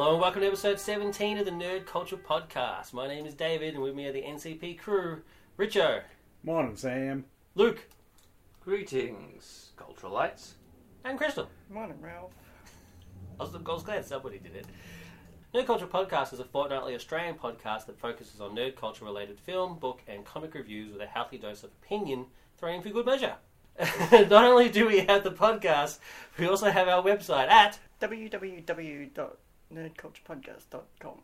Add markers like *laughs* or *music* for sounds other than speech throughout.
Hello and welcome to episode 17 of the Nerd Culture Podcast. My name is David and with me are the NCP crew Richo, Morning, Sam. Luke, Greetings, cultural lights. and Crystal. Morning, Ralph. I was, I was glad somebody did it. Nerd Culture Podcast is a fortnightly Australian podcast that focuses on nerd culture related film, book, and comic reviews with a healthy dose of opinion thrown in for good measure. *laughs* Not only do we have the podcast, we also have our website at www.nerdculturepodcast.com.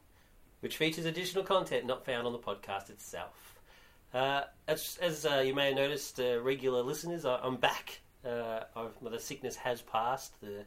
which features additional content not found on the podcast itself. Uh, as as uh, you may have noticed, uh, regular listeners, I, I'm back. Uh, I've, the sickness has passed. The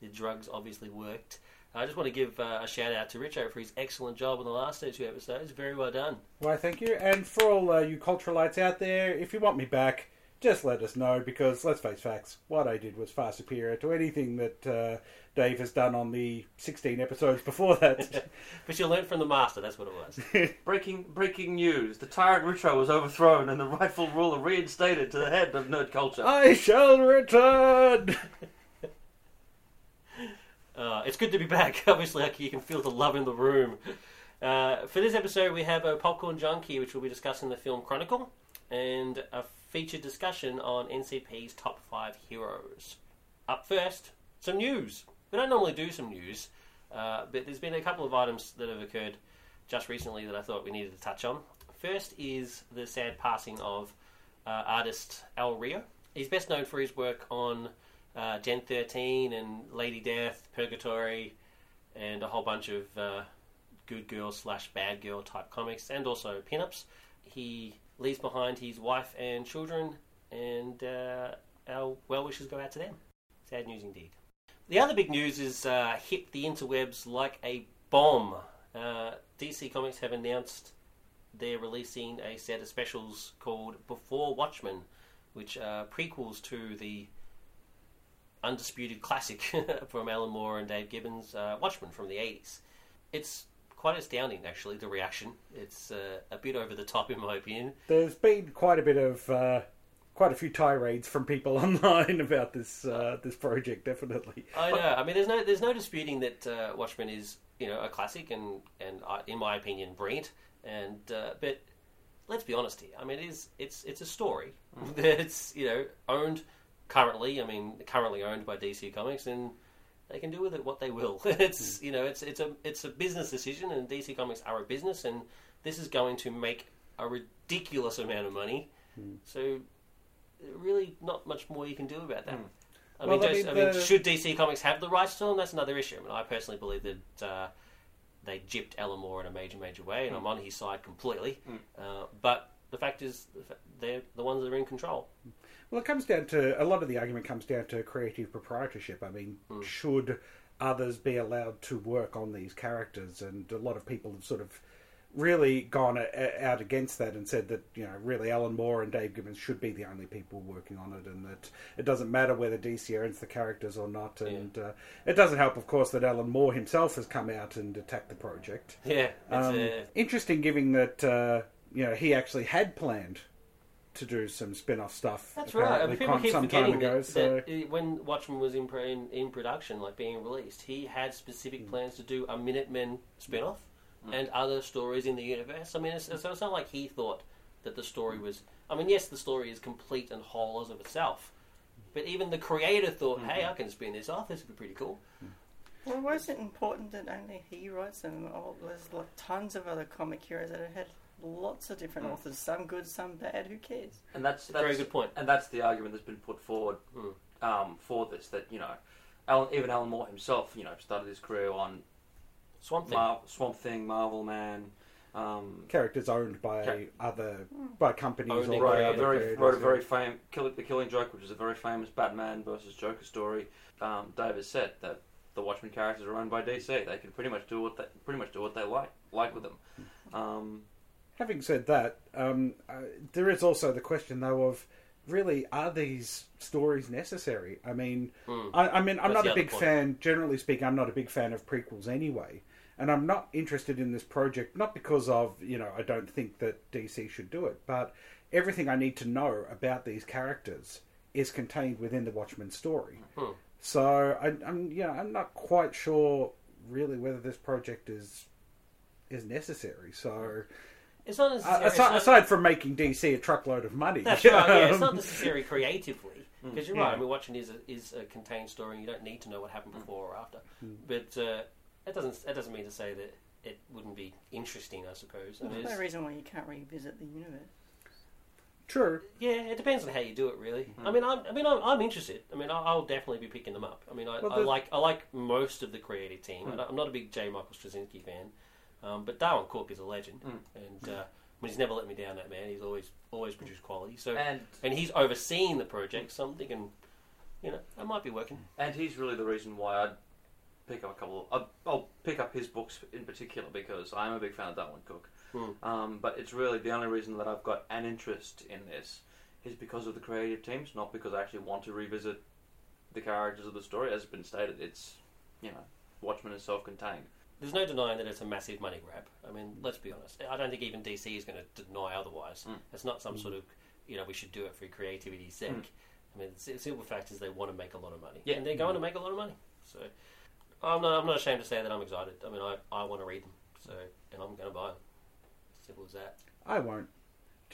the drugs obviously worked. I just want to give uh, a shout out to Richo for his excellent job on the last two episodes. Very well done. Why, thank you. And for all uh, you culturalites out there, if you want me back, just let us know because let's face facts, what I did was far superior to anything that uh, Dave has done on the 16 episodes before that. *laughs* But you learnt from the master. That's what it was. *laughs* Breaking breaking news: the tyrant Richo was overthrown and the rightful ruler reinstated to the head of nerd culture. I shall return! *laughs* Uh, it's good to be back. Obviously, like, you can feel the love in the room. Uh, for this episode, we have a popcorn junkie, which we'll be discussing the film Chronicle, and a featured discussion on NCP's top five heroes. Up first, some news. We don't normally do some news, uh, but there's been a couple of items that have occurred just recently that I thought we needed to touch on. First is the sad passing of uh, artist Al Rio. He's best known for his work on uh, Gen 13 and Lady Death, Purgatory, and a whole bunch of uh, good girl slash bad girl type comics, and also pinups. He leaves behind his wife and children, and uh, our well wishes go out to them. Sad news indeed. The other big news is uh, hit the interwebs like a bomb. Uh, DC Comics have announced they're releasing a set of specials called Before Watchmen, which are prequels to the undisputed classic *laughs* from Alan Moore and Dave Gibbons, uh, Watchmen from the 80s. It's quite astounding, actually, the reaction. It's uh, a bit over the top, in my opinion. There's been quite a bit of. Uh, quite a few tirades from people *laughs* online about this uh, this project, definitely. I know. I mean, there's no there's no disputing that uh, Watchmen is you know a classic and and uh, in my opinion brilliant. And uh, but let's be honest here. I mean, it is it's it's a story *laughs* that's you know owned currently. I mean, currently owned by DC Comics, and they can do with it what they will. *laughs* it's hmm. you know it's it's a it's a business decision, and DC Comics are a business, and this is going to make a ridiculous amount of money. Hmm. So really, not much more you can do about that. Hmm. I mean, Well, I does- mean, I mean, should DC Comics have the rights to them? That's another issue. I mean, I personally believe that uh, they gypped Alan Moore in a major, major way, and I'm on his side completely. Uh, but the fact is, they're the ones that are in control. Well, it comes down to a lot of the argument comes down to creative proprietorship. I mean, should others be allowed to work on these characters? And a lot of people have sort of really gone a- out against that and said that you know really Alan Moore and Dave Gibbons should be the only people working on it, and that it doesn't matter whether DC owns the characters or not. And uh, it doesn't help, of course, that Alan Moore himself has come out and attacked the project. Yeah, it's, Um, uh, interesting, given that uh, you know he actually had planned to do some spin-off stuff. That's right. I mean, apparently people keep some time forgetting ago. that, so that when Watchmen was in, in in production, like being released, he had specific mm. plans to do a Minutemen spin-off mm. and other stories in the universe. I mean, it's, so it's not like he thought that the story mm. was. I mean, yes, the story is complete and whole as of itself, but even the creator thought, "Hey, mm-hmm. I can spin this off. This would be pretty cool." Well, was it important that only he writes them? Oh, there's like tons of other comic heroes that have had lots of different authors, some good, some bad. Who cares? And that's, that's Very good point. And that's the argument that's been put forward Mm. um, for this. That you know, Alan, even Alan Moore himself, you know, started his career on Swamp Thing. Mar- Swamp Thing, Marvel Man. Um, characters owned by Okay. other by companies Owning or by wrote a other very wrote a very famous Kill, the Killing Joke, which is a very famous Batman versus Joker story. Um, David said that the Watchmen characters are owned by DC. They can pretty much do what they pretty much do what they like like with them. Um, Having said that, um, uh, there is also the question though of really are these stories necessary? I mean, Mm. I, I mean, I'm That's not a big point. fan. Generally speaking, I'm not a big fan of prequels anyway, and I'm not interested in this project not because of you know I don't think that DC should do it, but everything I need to know about these characters is contained within the Watchmen story. Hmm. So I, I'm, you know, I'm not quite sure really whether this project is is necessary. So, It's not uh, necessary. aside, not- aside from making DC a truckload of money, That's right. Yeah, it's *laughs* um, not necessary creatively because you're right. Yeah. I mean, Watchmen is a, is a contained story. and You don't need to know what happened before or after. Mm. But uh, that doesn't that doesn't mean to say that it wouldn't be interesting. I suppose. I mean, There's no reason why you can't revisit the universe. true. yeah, it depends on how you do it. Really. Mm-hmm. I mean, I'm, I mean, I'm, I'm interested. I mean, I'll, I'll definitely be picking them up. I mean, I, Well, I like I like most of the creative team. Mm. I I'm not a big J. Michael Straczynski fan, um, but Darwyn Cooke is a legend, Mm. and uh, I mean, he's never let me down. That man, he's always always produced quality. So. And and he's overseeing the project. So I'm thinking, you know, that might be working. and he's really the reason why I'd pick up a couple. Of, I'll, pick up his books in particular because I'm a big fan of Darwyn Cooke. Hmm. Um, but it's really the only reason that I've got an interest in this is because of the creative teams, not because I actually want to revisit the characters of the story. As has been stated, it's you know Watchmen is self-contained. There's no denying that it's a massive money grab. I mean, let's be honest. I don't think even DC is going to deny otherwise. Mm. It's not some sort of, you know, we should do it for creativity's sake. Mm. I mean, the simple fact is they want to make a lot of money, Yeah. and they're going to make a lot of money. So I'm not, I'm not ashamed to say that I'm excited. I mean, I, I want to read them, so and I'm going to buy them. Simple as that. I won't.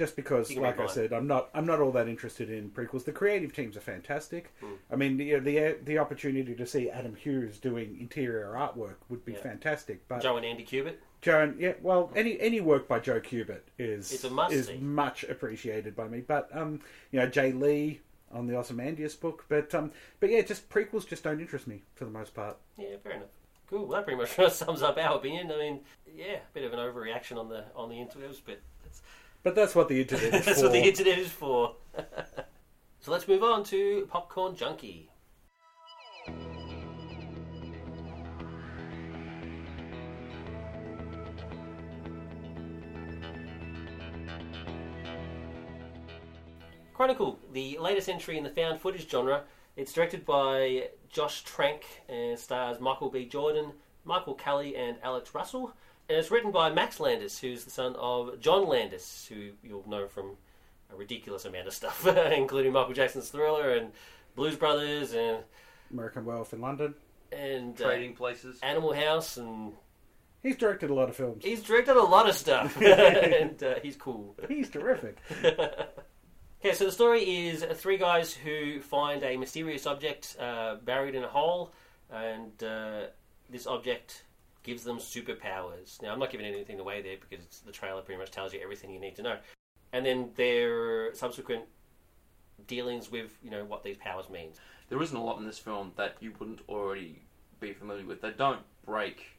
Just because, like I said, I'm not. I'm not all that interested in prequels. The creative teams are fantastic. Mm. I mean, the the the opportunity to see Adam Hughes doing interior artwork would be Yeah. fantastic. But Joe and Andy Kubert. Joan, yeah, well, any any work by Joe Kubert is It's is much appreciated by me. But um, you know, Jae Lee on the Ozymandias book, but um, but yeah, just prequels just don't interest me for the most part. Yeah, fair enough. Cool. Well, that pretty much *laughs* sums up our opinion. I mean, yeah, a bit of an overreaction on the on the interwebs, but that's But that's what the internet is *laughs* That's for. what the internet is for. *laughs* so let's move on to Popcorn Junkie. Chronicle, the latest entry in the found footage genre. It's directed by Josh Trank and stars Michael B. Jordan, Michael Kelly, and Alex Russell. And it's written by Max Landis, who's the son of John Landis, who you'll know from a ridiculous amount of stuff, *laughs* including Michael Jackson's Thriller and Blues Brothers and American Werewolf in London. and uh, Trading places. Animal House, and He's directed a lot of films. he's directed a lot of stuff, *laughs* *laughs* and uh, he's cool. He's terrific. Okay, so the story is three guys who find a mysterious object uh, buried in a hole, and uh, this object gives them superpowers. Now, I'm not giving anything away there because the trailer pretty much tells you everything you need to know. And then their subsequent dealings with, you know, what these powers mean. There isn't a lot in this film that you wouldn't already be familiar with. They don't break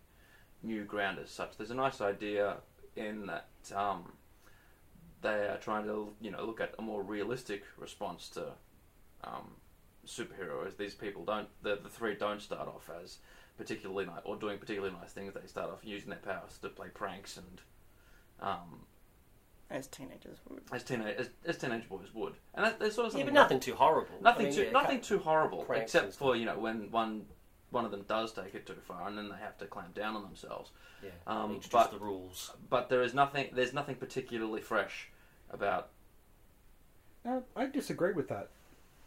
new ground as such. There's a nice idea in that um, they are trying to, you know, look at a more realistic response to um, superheroes. These people don't. The, the three don't start off as particularly nice or doing particularly nice things. They start off using their powers to play pranks and. Um, As teenagers would. as teenage as, as teenage boys would, and that, there's sort of Yeah, something but nothing too horrible. Nothing I mean, too yeah, nothing too horrible, except for you know when one one of them does take it too far, and then they have to clamp down on themselves. Yeah, Um, introduce but- the rules. But there is nothing. There's nothing particularly fresh about. Uh, I disagree with that.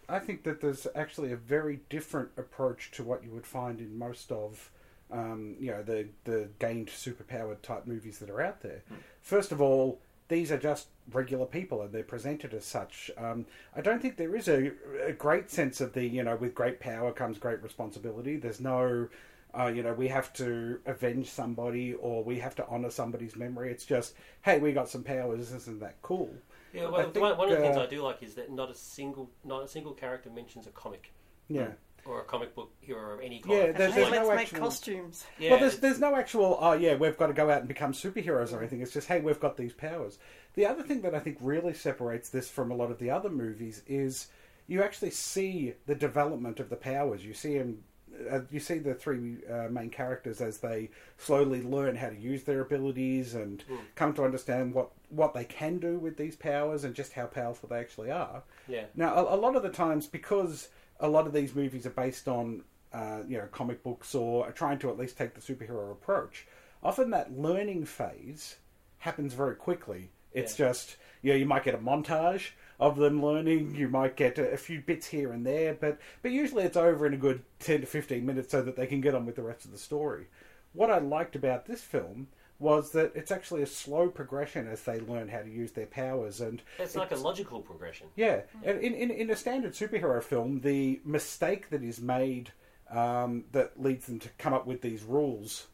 I think that there's actually a very different approach to what you would find in most of, um, you know, the the gained superpowered type movies that are out there. First of all, these are just regular people, and they're presented as such. Um, I don't think there is a, a great sense of the, you know, with great power comes great responsibility. There's no. Uh, you know, we have to avenge somebody or we have to honor somebody's memory. It's just, hey, we got some powers. Isn't that cool? Yeah, well, think, one, one of the things uh, I do like is that not a single not a single character mentions a comic Yeah. or a comic book hero of any kind. Yeah, It's there's- just Hey, there's like- let's no make actual- costumes. yeah, well, there's there's no actual. Oh yeah, we've got to go out and become superheroes or anything. It's just hey, we've got these powers. The other thing that I think really separates this from a lot of the other movies is you actually see the development of the powers. You see them. Uh, you see the three uh, main characters as they slowly learn how to use their abilities and Mm. come to understand what, what they can do with these powers and just how powerful they actually are. yeah. Now, a, a lot of the times, because a lot of these movies are based on, uh, you know, comic books or are trying to at least take the superhero approach, often that learning phase happens very quickly. It's just, you know, you might get a montage of them learning, you might get a, a few bits here and there, but, but usually it's over in a good 10 to 15 minutes so that they can get on with the rest of the story. what I liked about this film was that it's actually a slow progression as they learn how to use their powers and It's like a logical progression. yeah, and in, in in a standard superhero film, the mistake that is made um, that leads them to come up with these rules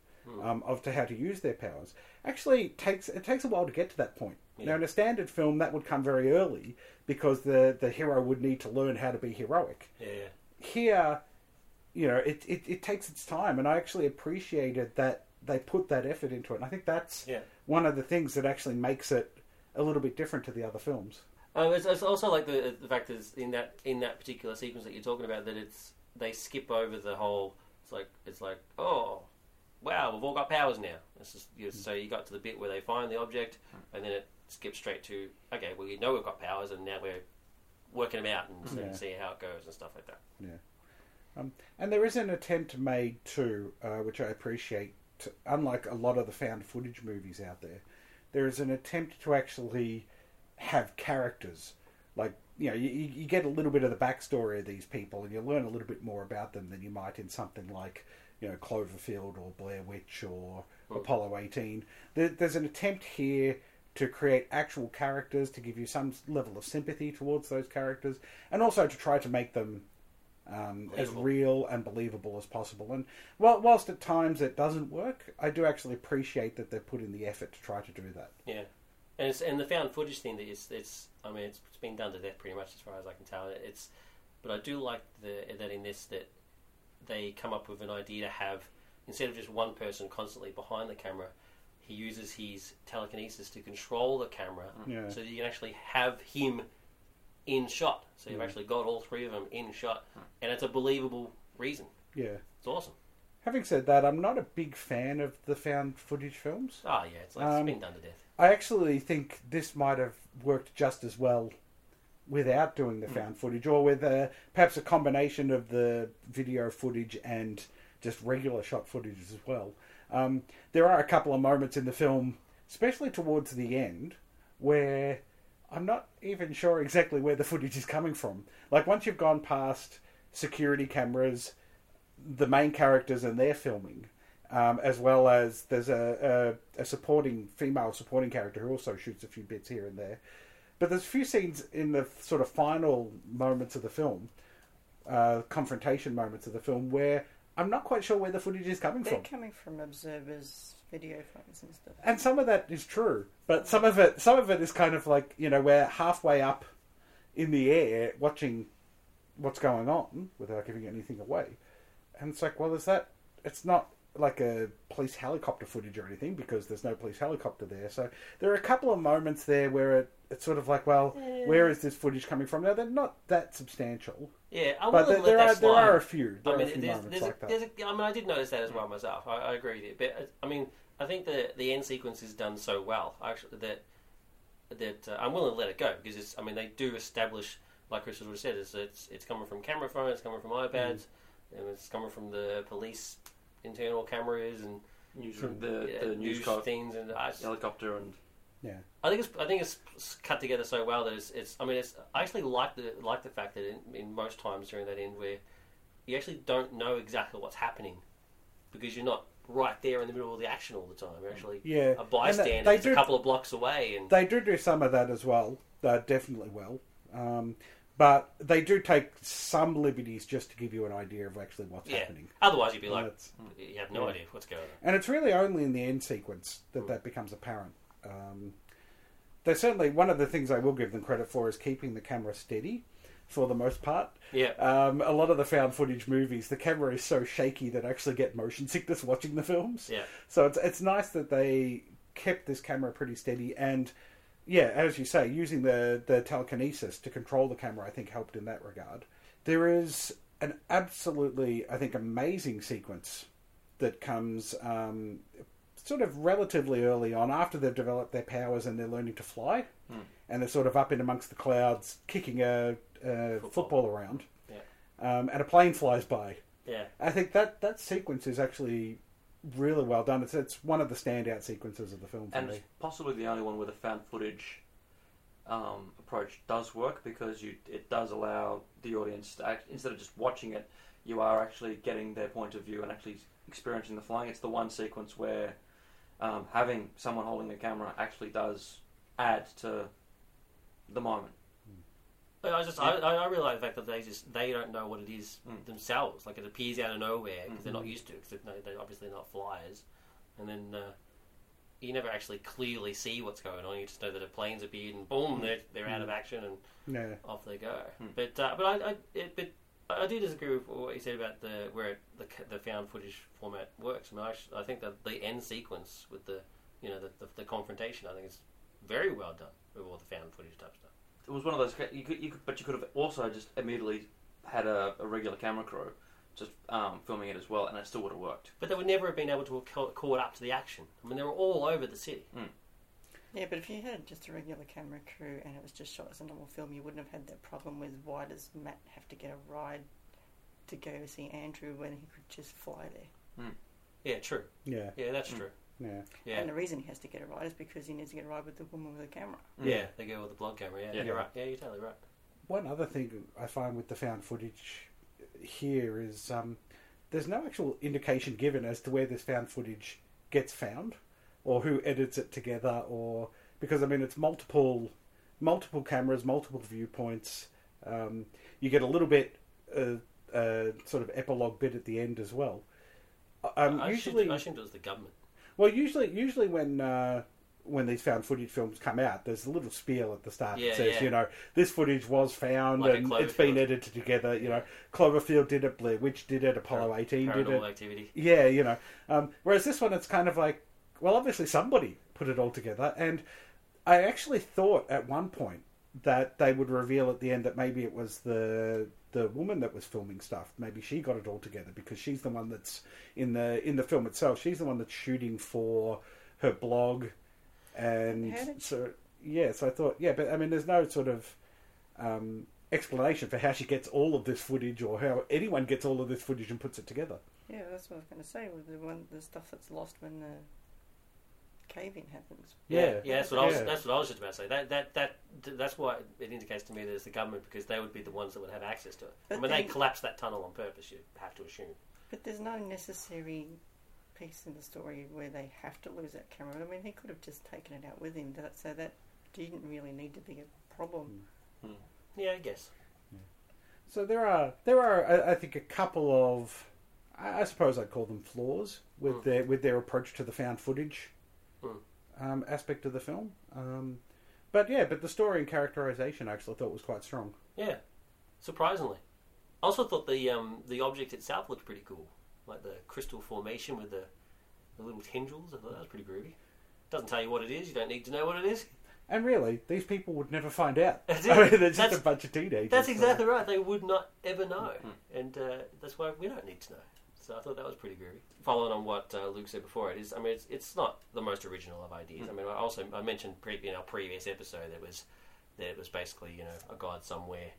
um, of to how to use their powers actually takes it takes a while to get to that point. Now, in a standard film, that would come very early because the the hero would need to learn how to be heroic. Yeah, yeah. Here, you know, it, it, it takes its time, and I actually appreciated that they put that effort into it. And I think that's Yeah. one of the things that actually makes it a little bit different to the other films. Um, it's, it's also like the the fact is in that in that particular sequence that you're talking about that it's they skip over the whole. It's like it's like oh, wow, we've all got powers now. It's just you so you got to the bit where they find the object, and then it skips straight to okay, well you know we've got powers, and now we're working them out and Yeah. see how it goes and stuff like that. Um, and there is an attempt made too, uh, which I appreciate. Unlike a lot of the found footage movies out there, there is an attempt to actually have characters. Like you know, you, you get a little bit of the backstory of these people, and you learn a little bit more about them than you might in something like you know Cloverfield or Blair Witch or oh. Apollo eighteen. There, there's an attempt here to create actual characters to give you some level of sympathy towards those characters, and also to try to make them um, as real and believable as possible. And while, whilst at times it doesn't work, I do actually appreciate that they've put in the effort to try to do that. Yeah, and it's, and the found footage thing that is it's I mean it's, it's been done to death pretty much as far as I can tell. It's but I do like the that in this that they come up with an idea to have instead of just one person constantly behind the camera, he uses his telekinesis to control the camera, Yeah. so that you can actually have him in shot. So you've Yeah. actually got all three of them in shot, and it's a believable reason. Yeah. It's awesome. Having said that, I'm not a big fan of the found footage films. Oh yeah, it's like Um, it's been done to death. I actually think this might have worked just as well without doing the found footage, or with uh, perhaps a combination of the video footage and just regular shot footage as well. Um, there are a couple of moments in the film, especially towards the end, where I'm not even sure exactly where the footage is coming from. Like once you've gone past security cameras, the main characters and their filming, um, as well as there's a, a, a supporting female supporting character who also shoots a few bits here and there. But there's a few scenes in the sort of final moments of the film, uh, confrontation moments of the film, where I'm not quite sure where the footage is coming They're from. coming from observers' video phones and stuff. And some of that is true, but some of it, some of it is kind of like you know we're halfway up in the air watching what's going on without giving anything away, and it's like, well, is that? It's not like a police helicopter footage or anything because there's no police helicopter there. So there are a couple of moments there where it, it's sort of like, well, where is this footage coming from? Now they're not that substantial, Yeah, I but wouldn't there, let there are that there slide. are a few. There I mean, are a few there's, moments there's, like a, that. there's a, I mean, I did notice that as well myself. I, I agree with you, but uh, I mean, I think the the end sequence is done so well, actually, that that uh, I'm willing to let it go because it's. I mean, they do establish, like Chris has already said, is it's it's coming from camera phones, it's coming from Mm. iPads, and it's coming from the police internal cameras and Newsroom, the, yeah, the news, news things, and I, helicopter and yeah, I think it's I think it's cut together so well that it's, it's I mean it's I actually like the like the fact that in, in most times during that end where you actually don't know exactly what's happening because you're not right there in the middle of the action all the time. You're actually yeah. a bystander they do- a couple of blocks away and They do do some of that as well, uh, definitely well. Um, but they do take some liberties just to give you an idea of actually what's yeah. happening. Otherwise you'd be like it's- you have no Yeah. idea what's going on. and it's really only in the end sequence that that becomes apparent. Um, they certainly one of the things I will give them credit for is keeping the camera steady for the most part. Yeah. Um, a lot of the found footage movies, the camera is so shaky that I actually get motion sickness watching the films. Yeah. So it's it's nice that they kept this camera pretty steady and yeah, as you say, using the the telekinesis to control the camera, I think helped in that regard. There is an absolutely, I think, amazing sequence that comes um, sort of relatively early on after they've developed their powers and they're learning to fly, Hmm. and they're sort of up in amongst the clouds, kicking a, a Football. football. around, Yeah. um, and a plane flies by. Yeah. I think that that sequence is actually really well done. It's it's one of the standout sequences of the film for and me. it's possibly the only one where the found footage um, approach does work because you it does allow the audience to act, instead of just watching it, you are actually getting their point of view and actually experiencing the flying. It's the one sequence where um, having someone holding a camera actually does add to the moment. I just I, I really like the fact that they just they don't know what it is Mm. themselves. Like it appears out of nowhere because they're not Mhm. used to it. Because they're, they're obviously not flyers, and then uh, you never actually clearly see what's going on. You just know that a plane's appeared and boom, they're they're out of action and Yeah. off they go. Mm. But uh, but I, I it, but I do disagree with what you said about the where it, the the found footage format works. I mean, I, sh- I think that the end sequence with the you know the, the, the confrontation, I think is very well done with all the found footage type stuff. It was one of those you could, you could but you could have also just immediately had a, a regular camera crew just um, filming it as well, and it still would have worked. But they would never have been able to have ca- caught up to the action. I mean, they were all over the city. Yeah, but if you had just a regular camera crew and it was just shot as a normal film, you wouldn't have had that problem with why does Matt have to get a ride to go see Andrew when he could just fly there? Yeah, true. Yeah. Yeah, that's Mm. true. Yeah. Yeah, And the reason he has to get a ride is because he needs to get a ride with the woman with the camera. yeah, they go with the blog camera. Yeah, Yeah. you're right. Yeah, you're totally right. One other thing I find with the found footage here is um, there's no actual indication given as to where this found footage gets found, or who edits it together, or because I mean it's multiple, multiple cameras, multiple viewpoints. Um, you get a little bit, uh, uh, sort of epilogue bit at the end as well. Um, I usually, assumed, I assumed it was the government. Well, usually, usually when uh, when these found footage films come out, there's a little spiel at the start Yeah, that says, yeah. you know, this footage was found Like and it's been edited together. You know, Cloverfield did it, Blair Witch did it, Apollo 18 did it. activity. Yeah, you know. Um, whereas this one, it's kind of like, well, obviously somebody put it all together, and I actually thought at one point that they would reveal at the end that maybe it was the the woman that was filming stuff. Maybe she got it all together because she's the one that's in the in the film itself. She's the one that's shooting for her blog, and so yeah. So I thought, yeah, but I mean, there's no sort of um, explanation for how she gets all of this footage or how anyone gets all of this footage and puts it together. Yeah, that's what I was going to say with the one the stuff that's lost when the cave in happens. Yeah, yeah, that's what I was. Yeah. That's what I was just about to say. That that that that's why it indicates to me that it's the government because they would be the ones that would have access to it. But when they then- collapse that tunnel on purpose, you have to assume. But there's no necessary piece in the story where they have to lose that camera. I mean, he could have just taken it out with him, that, so that didn't really need to be a problem. Yeah, I guess. So there are there are I, I think a couple of I, I suppose I'd call them flaws with Mm. their with their approach to the found footage Mm. um, aspect of the film. Um, but yeah, but the story and characterization I actually thought was quite strong. Yeah, surprisingly. I also thought the um, the object itself looked pretty cool, like the crystal formation with the, the little tendrils. I thought that was pretty groovy. Doesn't tell you what it is. You don't need to know what it is. And really, these people would never find out. *laughs* That's I mean, they're just That's- a bunch of teenagers. That's so- exactly right. They would not ever know, Mm. and uh, that's why we don't need to know. So I thought that was pretty groovy. Following on what uh, Luke said before, it is. I mean, it's, it's not the most original of ideas. I mean, I also I mentioned pre- in our previous episode that was that it was basically you know a god somewhere.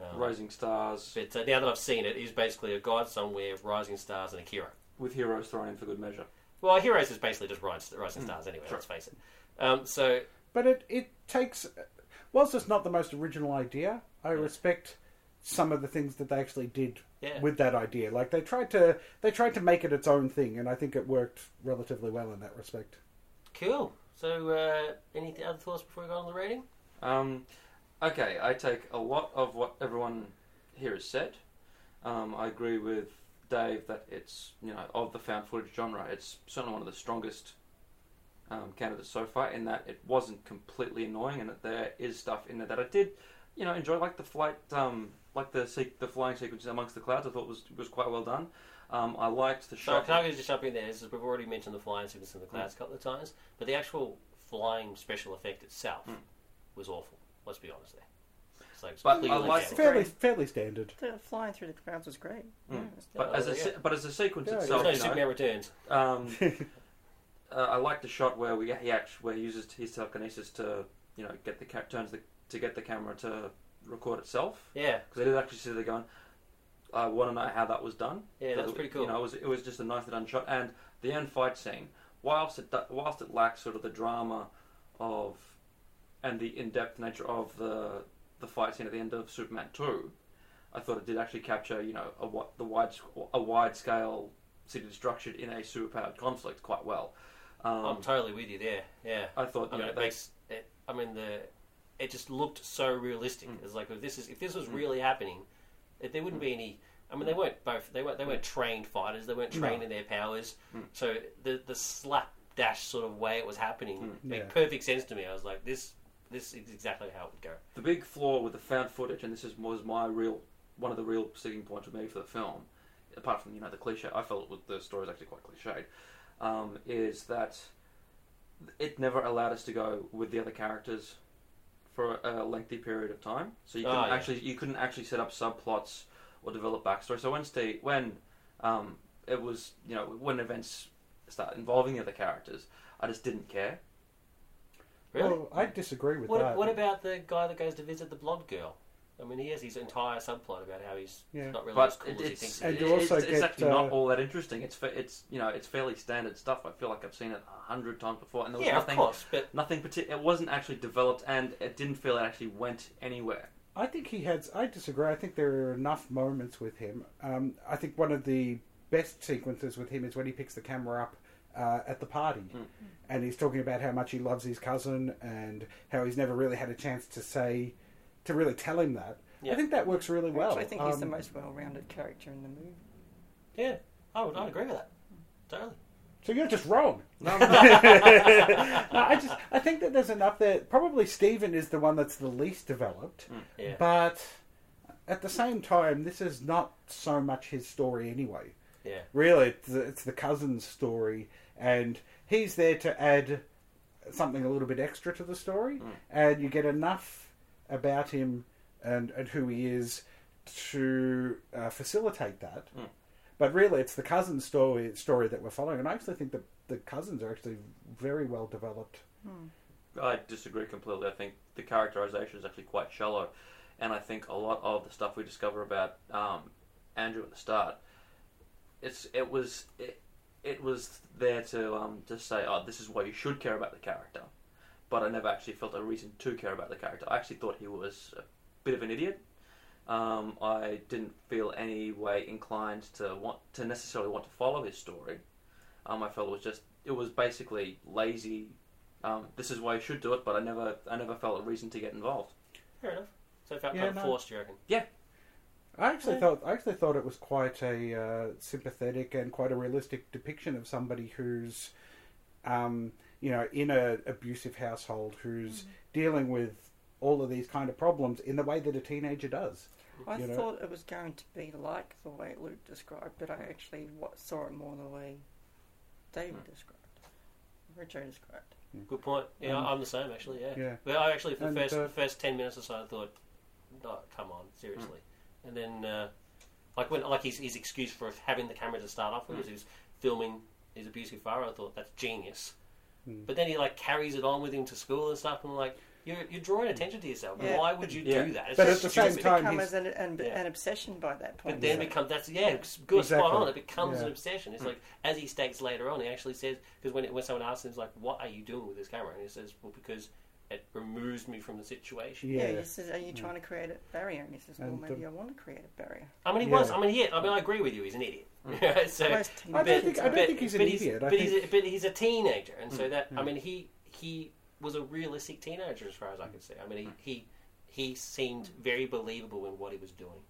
Um, Rising stars But uh, now that I've seen it, it is basically a god somewhere, rising stars, and a hero. with heroes thrown in for good measure. Well, heroes is basically just rising, rising Mm, stars anyway. sure. Let's face it. Um, so But it, it takes, whilst it's not the most original idea, I Yeah. respect some of the things that they actually did yeah, with that idea. Like they tried to, they tried to make it its own thing, and I think it worked relatively well in that respect. cool. So uh, any other thoughts before we go on the rating? Um, okay, I take a lot of what everyone here has said. Um, I agree with Dave that it's you know of the found footage genre, it's certainly one of the strongest um, candidates so far. In that it wasn't completely annoying, and that there is stuff in there that I did, you know, enjoy, like the flight, um, like the se- the flying sequences amongst the clouds. I thought was was quite well done. Um, I liked the So shot. can I just jump in there? This is- we've already mentioned the flying sequence in the clouds a couple of times, but the actual flying special effect itself Mm. was awful. Let's be honest there. It's like it's But I like- Fairly, fairly standard. The flying through the clouds was great. Mm. Yeah, but Oh, as a yeah. se- but as a sequence Yeah, itself, no you know, Superman Returns. Um, *laughs* uh, I like the shot where we he actually where he uses his telekinesis to you know get the ca- turns the to get the camera to record itself Yeah, because I did actually see there going. I want to know how that was done. yeah, that's pretty cool. You know, it was it was just a nicely done shot, and the end fight scene, whilst it whilst it lacks sort of the drama of and the in depth nature of the the fight scene at the end of Superman two, I thought it did actually capture you know a, wa- the wide a wide scale city structured in a superpowered conflict quite well. Um, I'm totally with you there. Yeah. I thought I mean, know, it they, makes it, I mean the it just looked so realistic. Mm. It's like if this is if this was really happening, it, there wouldn't be any. I mean, they weren't both. They weren't. They weren't trained fighters. They weren't No. trained in their powers. Mm. So the the slap dash sort of way it was happening Mm. made Yeah. perfect sense to me. I was like, this this is exactly how it would go. the big flaw with the found footage, and this is, was my real one of the real sticking points with me for the film, apart from you know the cliche, I felt with the story is actually quite cliched, um, is that it never allowed us to go with the other characters for a lengthy period of time. So you couldn't Ah, yeah. actually you couldn't actually set up subplots or develop backstory. So when Steve, when um, it was you know when events start involving the other characters, I just didn't care. Really? Well, I disagree with what that. What about the guy that goes to visit the blonde girl? I mean, he has his entire subplot about how he's Yeah. not really But as cool it- as he it's, thinks. And he it- you is. also it's, it's get, actually not uh, all that interesting. It's fa- it's you know it's fairly standard stuff. I feel like I've seen it a hundred times before, and there was yeah, of nothing course, but nothing partic- It wasn't actually developed, and it didn't feel it actually went anywhere. I think he had. I disagree. I think there are enough moments with him. Um, I think one of the best sequences with him is when he picks the camera up uh, at the party, Mm. and he's talking about how much he loves his cousin and how he's never really had a chance to say, to really tell him that. Yeah. I think that works really well. Actually, I think he's the Um, most well-rounded character in the movie. yeah, I would. I agree with that. Totally. So you're just wrong. No, *laughs* I just I think that there's enough there. Probably Stephen is the one that's the least developed, Yeah. but at the same time, this is not so much his story anyway. Yeah. Really, it's the, it's the cousin's story, and he's there to add something a little bit extra to the story, Mm. and you get enough about him and, and who he is to uh, facilitate that. Mm. But really, it's the cousin story story that we're following, and I actually think that the cousins are actually very well developed. I disagree completely. I think the characterization is actually quite shallow, and I think a lot of the stuff we discover about um, Andrew at the start, it's it was it, it was there to um, to say, oh, this is why you should care about the character, but I never actually felt a reason to care about the character. I actually thought he was a bit of an idiot. Um, I didn't feel any way inclined to want to necessarily want to follow his story. Um, I felt it was just it was basically lazy um, this is why you should do it, but I never, I never felt a reason to get involved. Fair enough. So it felt Yeah, kind of no. forced, you reckon? Yeah. I actually Yeah. thought I actually thought it was quite a uh, sympathetic and quite a realistic depiction of somebody who's, um, you know, in a abusive household who's dealing with all of these kind of problems in the way that a teenager does. I You know? thought it was going to be like the way Luke described, but I actually saw it more the way David described, Richard described. Good point. Yeah, Um, I'm the same actually. Yeah. Yeah. But I actually for the And, first uh, the first ten minutes or so, I thought, no, come on, seriously. Mm. And then, uh, like when like his his excuse for having the camera to start off with Mm. was he was filming his abusive father. I thought that's genius. Mm. But then he like carries it on with him to school and stuff, and like, you're you're drawing attention to yourself. Yeah, Why would you Yeah. do that? It's But just at the same time, become he's- as an, an, Yeah. an obsession by that point. But then Yeah. becomes that's yeah, it's good spot on. It becomes Yeah. an obsession. Mm. It's like as he states later on, he actually says because when when someone asks him, he's like, "What are you doing with this camera?" And he says, "Well, because it removes me from the situation." Yeah, yeah, he says, "Are you trying to create a barrier?" And he says, "Well, And maybe the- I want to create a barrier." I mean, he Yeah. was. I mean, yeah. I mean, I agree with you. He's an idiot. *laughs* so, Most I teenagers don't think- I don't think he's an but idiot. I but think- he's a, but he's a teenager, and so Mm. that I Mm. mean, he he was a realistic teenager as far as I can see. I mean, Mm. he he he seemed very believable in what he was doing,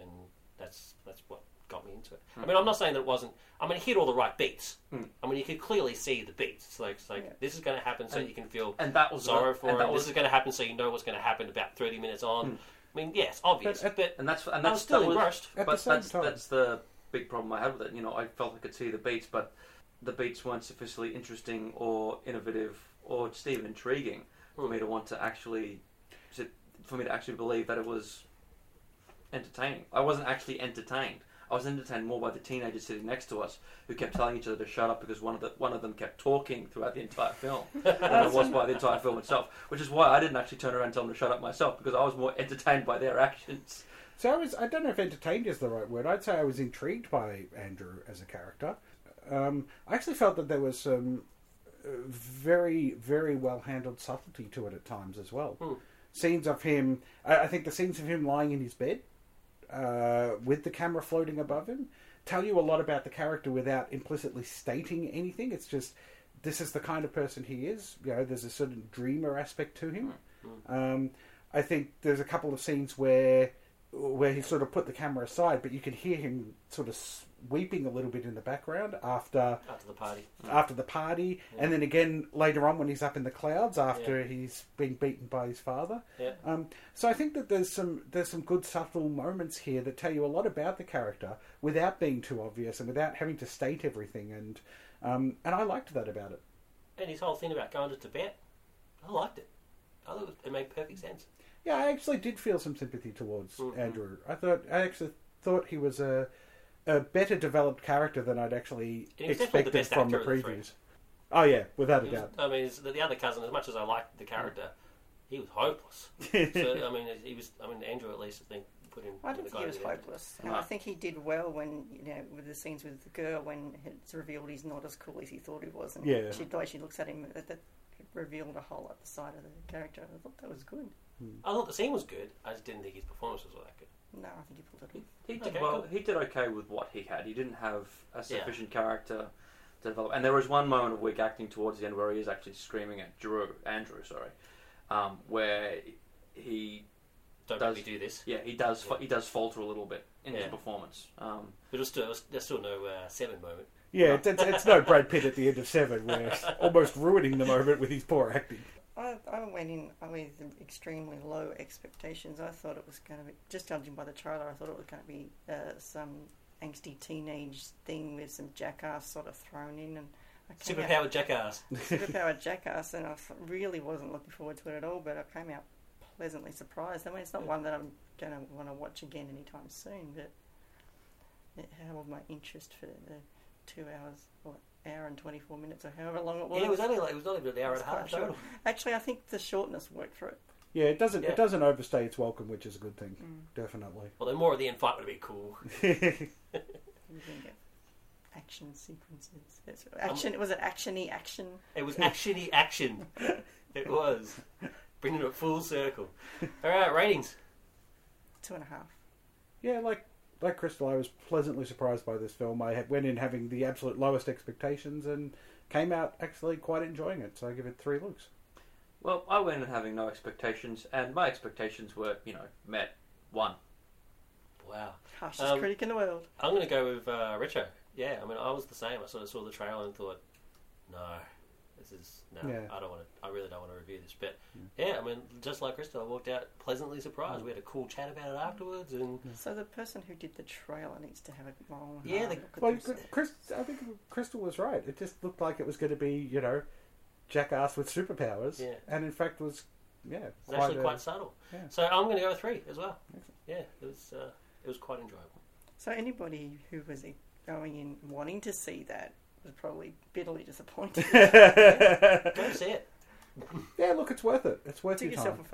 and that's that's what got me into it. I Mm. mean, I'm not saying that it wasn't. I mean, it hit all the right beats. Mm. I mean, you could clearly see the beats. It's like, it's like Yeah. this is going to happen, so And- you can feel And that was sorrow for and him. that This was, is going to happen, so you know what's going to happen about 30 minutes on. Mm. I mean, yes, obvious, But but, and that's and I was that's still that was, immersed. At but the same that's time, that's the big problem I had with it. You know, I felt I could see the beats, but the beats weren't sufficiently interesting or innovative or just even intriguing for Hmm. me to want to actually for me to actually believe that it was entertaining. I wasn't actually entertained. I was entertained more by the teenagers sitting next to us who kept telling each other to shut up because one of the one of them kept talking throughout the entire film *laughs* than I was by the entire film itself. Which is why I didn't actually turn around and tell them to shut up myself because I was more entertained by their actions. So I was. I don't know if entertained is the right word. I'd say I was intrigued by Andrew as a character. Um, I actually felt that there was some uh, very, very well handled subtlety to it at times as well. Hmm. Scenes of him. I, I think the scenes of him lying in his bed uh, with the camera floating above him. tell you a lot about the character without implicitly stating anything. It's just this is the kind of person he is. You know, there's a certain dreamer aspect to him. Um, I think there's a couple of scenes where where he sort of put the camera aside, but you can hear him sort of weeping a little bit in the background after After the party. after the party, and then again later on when he's up in the clouds after he's been beaten by his father. Yeah. Um, so I think that there's some there's some good subtle moments here that tell you a lot about the character without being too obvious and without having to state everything. And um, and I liked that about it. And his whole thing about going to Tibet, I liked it. I thought it, made perfect sense. Yeah, I actually did feel some sympathy towards Mhm. Andrew. I thought I actually thought he was a a better developed character than I'd actually He was the expected best from the actor the three. previews. Oh yeah, without a was- doubt. I mean, the, the other cousin, as much as I liked the character, he was hopeless. *laughs* so I mean, he was. I mean, Andrew at least I think put him. I in don't think he was guy who hopeless, and No. I think he did well when you know with the scenes with the girl when it's revealed he's not as cool as he thought he was, and Yeah. she the way she looks at him that, that revealed a whole other side of the character. I thought that was good. Hmm. I thought the scene was good. I just didn't think his performance was all that good. No, I think he pulled it He, off. he did Okay, well. cool. He did okay with what he had. He didn't have a Yeah. sufficient character to develop. And there was one moment of weak acting towards the end where he is actually screaming at Drew, Andrew, sorry, um, where he Don't Does- make me do this. yeah he does fa- he does falter a little bit in his Yeah. performance. Um, But there's still, there's still no uh, seven moment. Yeah, it's, it's, it's no Brad Pitt at the end of Seven, where he's *laughs* almost ruining the moment with his poor acting. I, I went in with extremely low expectations. I thought it was going to be, just judging by the trailer, I thought it was going to be uh, some angsty teenage thing with some jackass sort of thrown in. and I came out- Superpowered jackass. *laughs* *laughs* superpowered jackass, and I really wasn't looking forward to it at all. But I came out pleasantly surprised. I mean, it's not one that I'm going to want to watch again anytime soon, but it held my interest for the two hours, or hour and twenty four minutes, or however long it was. Yeah, it was only like it was not even an hour and a half quite short. total. Actually, I think the shortness worked for it. Yeah, it doesn't Yeah. it doesn't overstay its welcome, which is a good thing, Mm. definitely. Well, then more of the end fight would be cool. *laughs* You didn't get action sequences. It's action. was it actiony action? It was actiony action. *laughs* It was bringing it full circle. All right, ratings. Two and a half. yeah, like like Crystal, I was pleasantly surprised by this film. I went in having the absolute lowest expectations and came out actually quite enjoying it. So I give it three looks. well, I went in having no expectations, and my expectations were you know met. One. Wow. Harshest Um, critic in the world. I'm going to go with uh, Richo. Yeah, I mean, I was the same. I sort of saw the trailer and thought, no, this is no. Yeah. I don't want to. I really don't want to review this. But yeah, I mean, just like Crystal, I walked out pleasantly surprised. We had a cool chat about it afterwards, and So the person who did the trailer needs to have a long Yeah, the- Well. Chris, I think Crystal was right. It just looked like it was going to be, you know, jackass with superpowers, Yeah. and in fact was, yeah, it's actually a- quite subtle. yeah. So I'm going to go with three as well. Yeah, it was. Uh, it was quite enjoyable. So anybody who was going in wanting to see that was probably bitterly disappointed. *laughs* Go see it. yeah, look, it's worth it. It's worth it. Do your yourself time.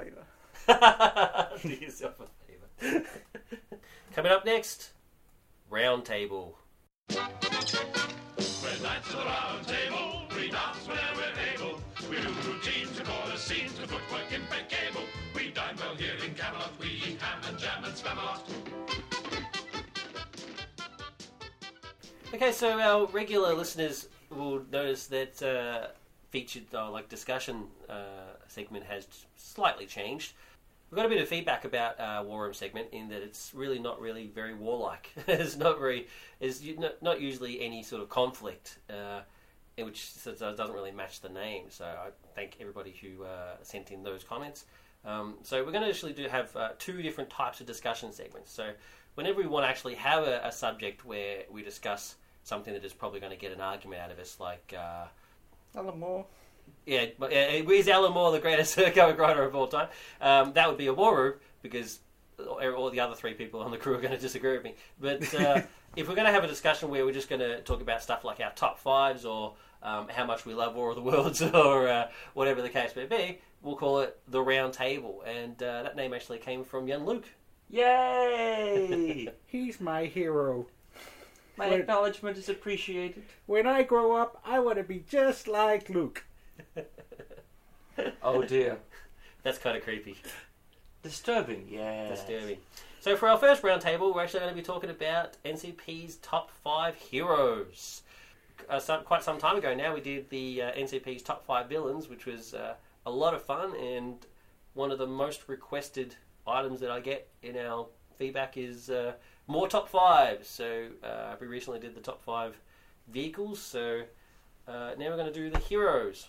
a favour. *laughs* Do yourself a favour. *laughs* Coming up next, round table. We're knights of the round table. We dance whenever we're able. We do routines, we call the scenes, with footwork impeccable. We dine well here in Camelot. We eat ham and jam and spam a lot. Okay, so our regular listeners will notice that uh, featured uh, like discussion uh, segment has slightly changed. We've got a bit of feedback about our war room segment in that it's really not really very warlike. *laughs* it's not very. Not, not usually any sort of conflict, uh, which doesn't really match the name. So I thank everybody who uh, sent in those comments. Um, so we're going to actually do have uh, two different types of discussion segments. So whenever we want to actually have a, a subject where we discuss something that is probably going to get an argument out of us, like uh, Alan Moore. yeah, but, uh, is Alan Moore the greatest *laughs* comic writer of all time? Um, that would be a war room because all the other three people on the crew are going to disagree with me. But uh, *laughs* if we're going to have a discussion where we're just going to talk about stuff like our top fives or um, how much we love War of the Worlds *laughs* or uh, whatever the case may be, we'll call it the Round Table. And uh, that name actually came from Jan Luke. Yay! He's my hero. My Wait. acknowledgement is appreciated. When I grow up, I want to be just like Luke. Oh dear. *laughs* That's kind of creepy. Disturbing, yeah. Disturbing. So for our first roundtable, we're actually going to be talking about NCP's top five heroes. Uh, some, quite some time ago now, we did the uh, NCP's top five villains, which was uh, a lot of fun and one of the most requested items that I get in our feedback is uh, more top fives. So uh, we recently did the top five vehicles. So uh, now we're going to do the heroes.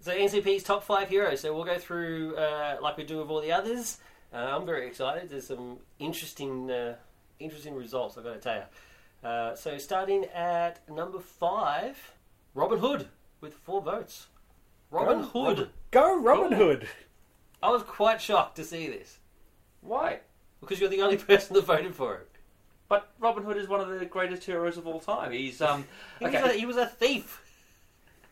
So NCP's top five heroes. So we'll go through uh, like we do with all the others. Uh, I'm very excited. There's some interesting, uh, interesting results. I've got to tell you. Uh, so starting at number five, Robin Hood with four votes. Robin Go, Hood. Robin- Go Robin Cool. Hood. I was quite shocked to see this Why? because you're the only *laughs* person that voted for it. But Robin Hood is one of the greatest heroes of all time. He's um, He, okay, was, a, he was a thief.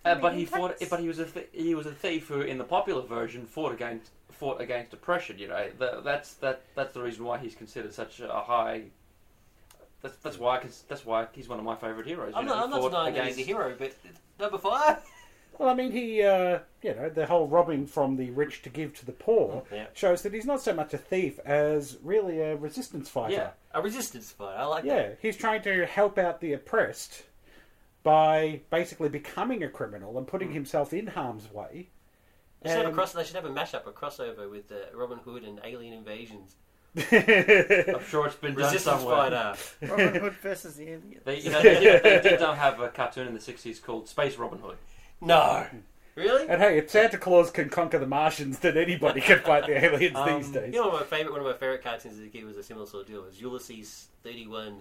uh, but he He fought. But he was a th- he was a thief who, in the popular version, fought against fought against oppression. You know, Th that's that that's the reason why he's considered such a high. That's that's why I that's why he's one of my favorite heroes. you I'm know, not, I'm not fought denying that he's a hero, but number five. Well, I mean, he, uh, you know, the whole robbing from the rich to give to the poor Yeah. shows that he's not so much a thief as really a resistance fighter. Yeah. A resistance fighter. I like Yeah, he's trying to help out the oppressed by basically becoming a criminal and putting himself in harm's way. that. They should, have a And- cross, they should have a mashup, a crossover with uh, Robin Hood and Alien Invasions. *laughs* I'm sure it's been done somewhere. fighter. Robin Hood versus the aliens. They, you know, they, did, they did *laughs* have a cartoon in the '60s called Space Robin Hood. No. Really? and hey, if Santa Claus can conquer the Martians, then anybody can fight the aliens Um, these days. You know, one of my favorite, one of my favorite cartoons as a kid was a similar sort of deal. It was Ulysses 31.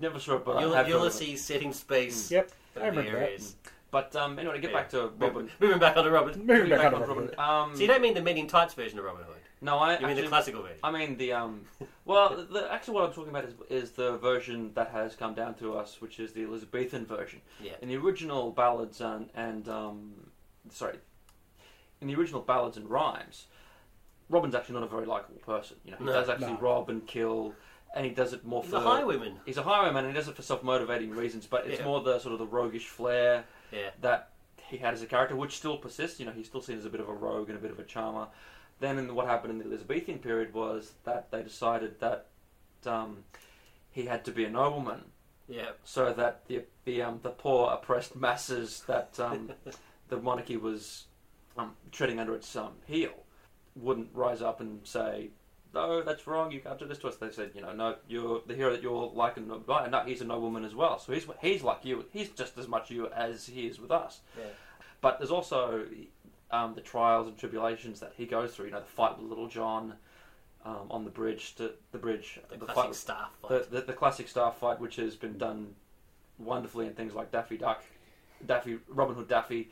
Never saw it, but I Ul- have heard of it. Ulysses setting space. Yep, I over the remember that. areas. But um, anyway, to get Yeah. back to Robin. Moving back on to Robin. Moving Moving back back on on Robin Robin. Um, So you don't mean the Men in Tights version of Robin Hood? No, I You mean the classical version? I mean the um. Well, the, actually, what I'm talking about is, is the version that has come down to us, which is the Elizabethan version. Yeah. In the original ballads and and um, sorry, in the original ballads and rhymes, Robin's actually not a very likable person. You know, he No. does actually No. rob and kill, and he does it more He's for a highwayman. He's a highwayman, and he does it for self-motivating reasons. But it's Yeah. more the sort of the roguish flair Yeah. that he had as a character, which still persists. You know, he's still seen as a bit of a rogue and a bit of a charmer. Then, in what happened in the Elizabethan period was that they decided that um, he had to be a nobleman, Yeah. so that the the um, the poor oppressed masses that um, *laughs* the monarchy was um, treading under its um, heel wouldn't rise up and say. No, that's wrong. You can't do this to us. They said, you know, no, you're the hero that you're like, and no, no, he's a nobleman as well. So he's he's like you. He's just as much you as he is with us. Yeah. But there's also um, the trials and tribulations that he goes through. You know, the fight with Little John um, on the bridge, to, the bridge, The, the classic fight, staff fight. the, the classic star fight, which has been done wonderfully in things like Daffy Duck, Daffy Robin Hood Daffy,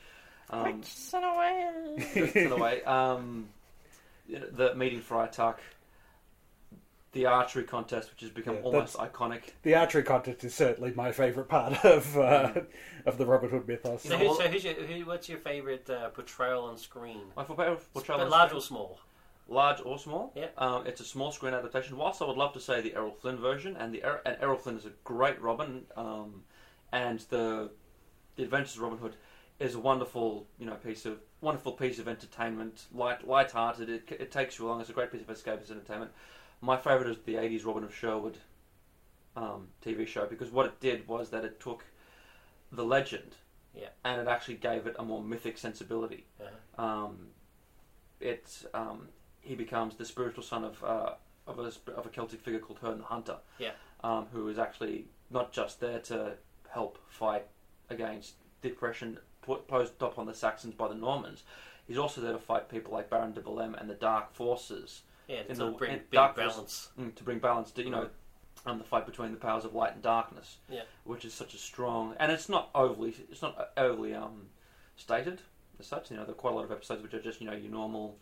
um, Quick, away. in a way, um, the meeting Friar Tuck, the archery contest, which has become Yeah, almost iconic. The archery contest is certainly my favourite part *laughs* of uh, of the Robin Hood mythos. so, who, so who's your, who, what's your favourite uh, portrayal on screen? My favorite portrayal on large screen- or small? large or small. Yeah. Um, it's a small screen adaptation. Whilst I would love to say the Errol Flynn version, and the Er- and Errol Flynn is a great Robin, um, and the the Adventures of Robin Hood is a wonderful you know piece of wonderful piece of entertainment, light light-hearted. It, it takes you along. It's a great piece of escapist entertainment. My favourite is the '80s Robin of Sherwood um, TV show because what it did was that it took the legend, Yeah. and it actually gave it a more mythic sensibility Uh-huh. um, it um, he becomes the spiritual son of uh, of a of a Celtic figure called Herne the Hunter, Yeah. um, who is actually not just there to help fight against depression put, posed upon the Saxons by the Normans. He's also there to fight people like Baron de Belleme and the Dark Forces Yeah, to the- bring balance. mm, to bring balance to you know um, the fight between the powers of light and darkness, Yeah. which is such a strong and it's not overly it's not overly um, stated as such. You know, there are quite a lot of episodes which are just you know your normal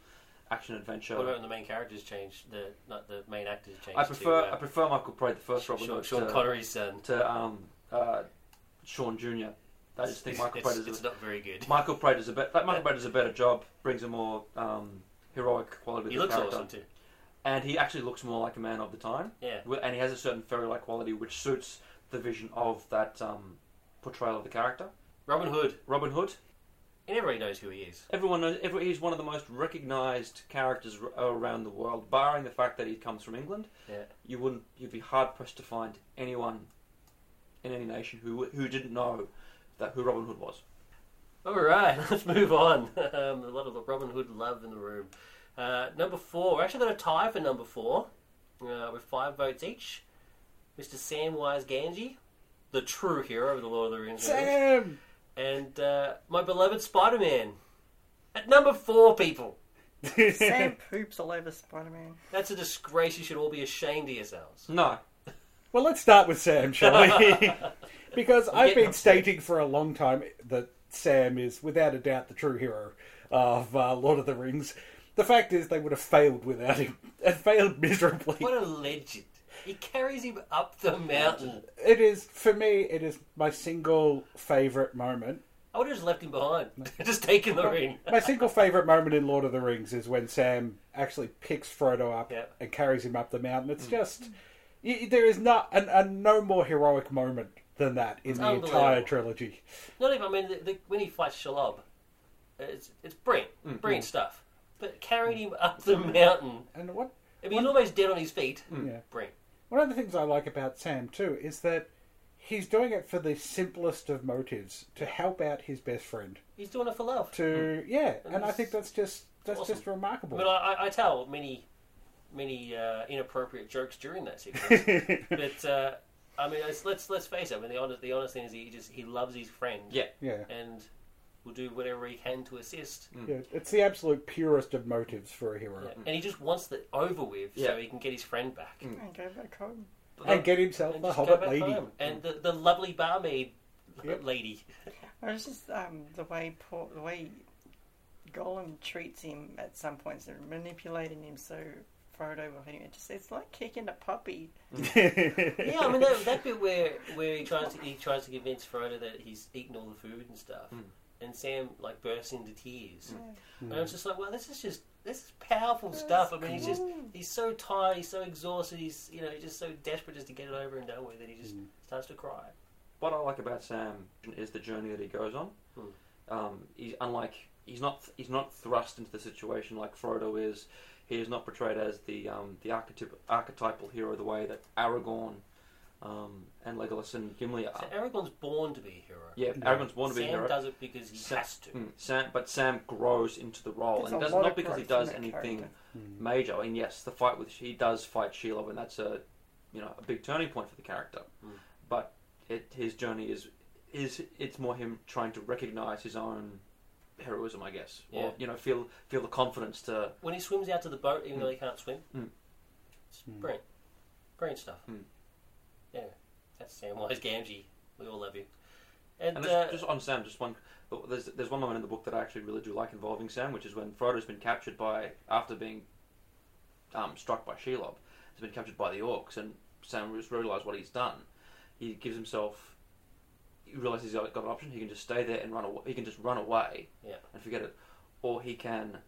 action adventure. What about when the main characters change? The not the main actors change. I prefer To, uh, I prefer Michael Praed, the first Robin Sean, Sean to, Connery's son. to um, uh, Sean Jr. I just think Michael Praed is it's a, not very good. Michael Praed is a better Michael *laughs* Praed is a better job, brings a more um, heroic quality. He to looks character. awesome too. And he actually looks more like a man of the time. Yeah. And he has a certain fairy-like quality which suits the vision of that um, portrayal of the character. Robin Hood. Robin Hood, and everybody knows who he is. Everyone knows. Every, he's one of the most recognised characters r- around the world, barring the fact that he comes from England. Yeah. You wouldn't. You'd be hard pressed to find anyone in any nation who who didn't know that who Robin Hood was. All right, *laughs* let's move on. *laughs* Um, a lot of the Robin Hood love in the room. Uh, number four, we're actually got a tie for number four uh, with five votes each. Mr. Samwise Gamgee, the true hero of the Lord of the Rings. Sam. And uh, my beloved Spider Man. At number four, people. *laughs* Sam poops all over Spider Man. That's a disgrace. You should all be ashamed of yourselves. No, Well, let's start with Sam, shall we? *laughs* because I've been upset. stating for a long time that Sam is, without a doubt, the true hero of uh, Lord of the Rings. The fact is, they would have failed without him, *laughs* and failed miserably. What a legend. He carries him up the mountain. It is, for me, it is my single favourite moment. I would have just left him behind. *laughs* just taken the ring. *laughs* My single favourite moment in Lord of the Rings is when Sam actually picks Frodo up Yeah. and carries him up the mountain. It's mm. just y there is not an, a no more heroic moment than that in It's the entire trilogy. Not even, I mean, the, the, when he fights Shelob, it's, it's brilliant. Mm. Brilliant stuff. But carrying him up the mountain, And what I mean, he's almost dead on his feet. yeah. Brilliant. One of the things I like about Sam too is that he's doing it for the simplest of motives to help out his best friend. He's doing it for love. To yeah, And and I think that's just that's awesome. just remarkable. I mean, I, I- I tell many, many uh, inappropriate jokes during that sequence. *laughs* but uh, I mean, let's, let's let's face it. I mean, the honest the honest thing is he just he loves his friend. Yeah. yeah, And will do whatever he can to assist. Mm. yeah, it's the absolute purest of motives for a hero, Yeah. And he just wants it over with so Yeah. he can get his friend back. Mm. And go back home. and get himself And a just go hobbit back lady. home. Mm. And the, the lovely barmaid Yep. lady. Or it's just um, the way Paul, the way Gollum treats him at some points. They're manipulating him so Frodo will hit him. It just it's like kicking a puppy. *laughs* Yeah, I mean that, that bit where where he tries to he tries to convince Frodo that he's eaten all the food and stuff, and Sam like bursts into tears, and I was just like, well, this is just this is powerful stuff. I mean, he's just he's so tired, he's so exhausted, he's you know he's just so desperate just to get it over and done with that he just starts to cry. what I like about Sam is the journey that he goes on. Um, he's unlike he's not he's not thrust into the situation like Frodo is. He is not portrayed as the um, the archetyp- archetypal hero the way that Aragorn um, and Legolas and Gimli are. So Aragorn's born to be a hero. yeah, Aragorn's born to be a hero. Sam hero. does it because he Sam, has to. Mm, Sam, but Sam grows into the role, There's and does not because he does anything character. major. And yes, the fight with he does fight Shelob, and that's a you know a big turning point for the character. Mm. But it, his journey is is it's more him trying to recognize his own heroism, I guess, Yeah. or you know feel feel the confidence to. When he swims out to the boat, even though he can't swim, Mm. it's brilliant, brilliant stuff. Mm. Yeah, that's Samwise Gamgee. We all love you. And, And uh, just, just on Sam, just one. There's there's one moment in the book that I actually really do like involving Sam, which is when Frodo's been captured by after being um, struck by Shelob, has been captured by the orcs, and Sam just what he's done. He gives himself. He realizes he's got, got an option. He can just stay there and run away. He can just run away Yeah. and forget it, or he can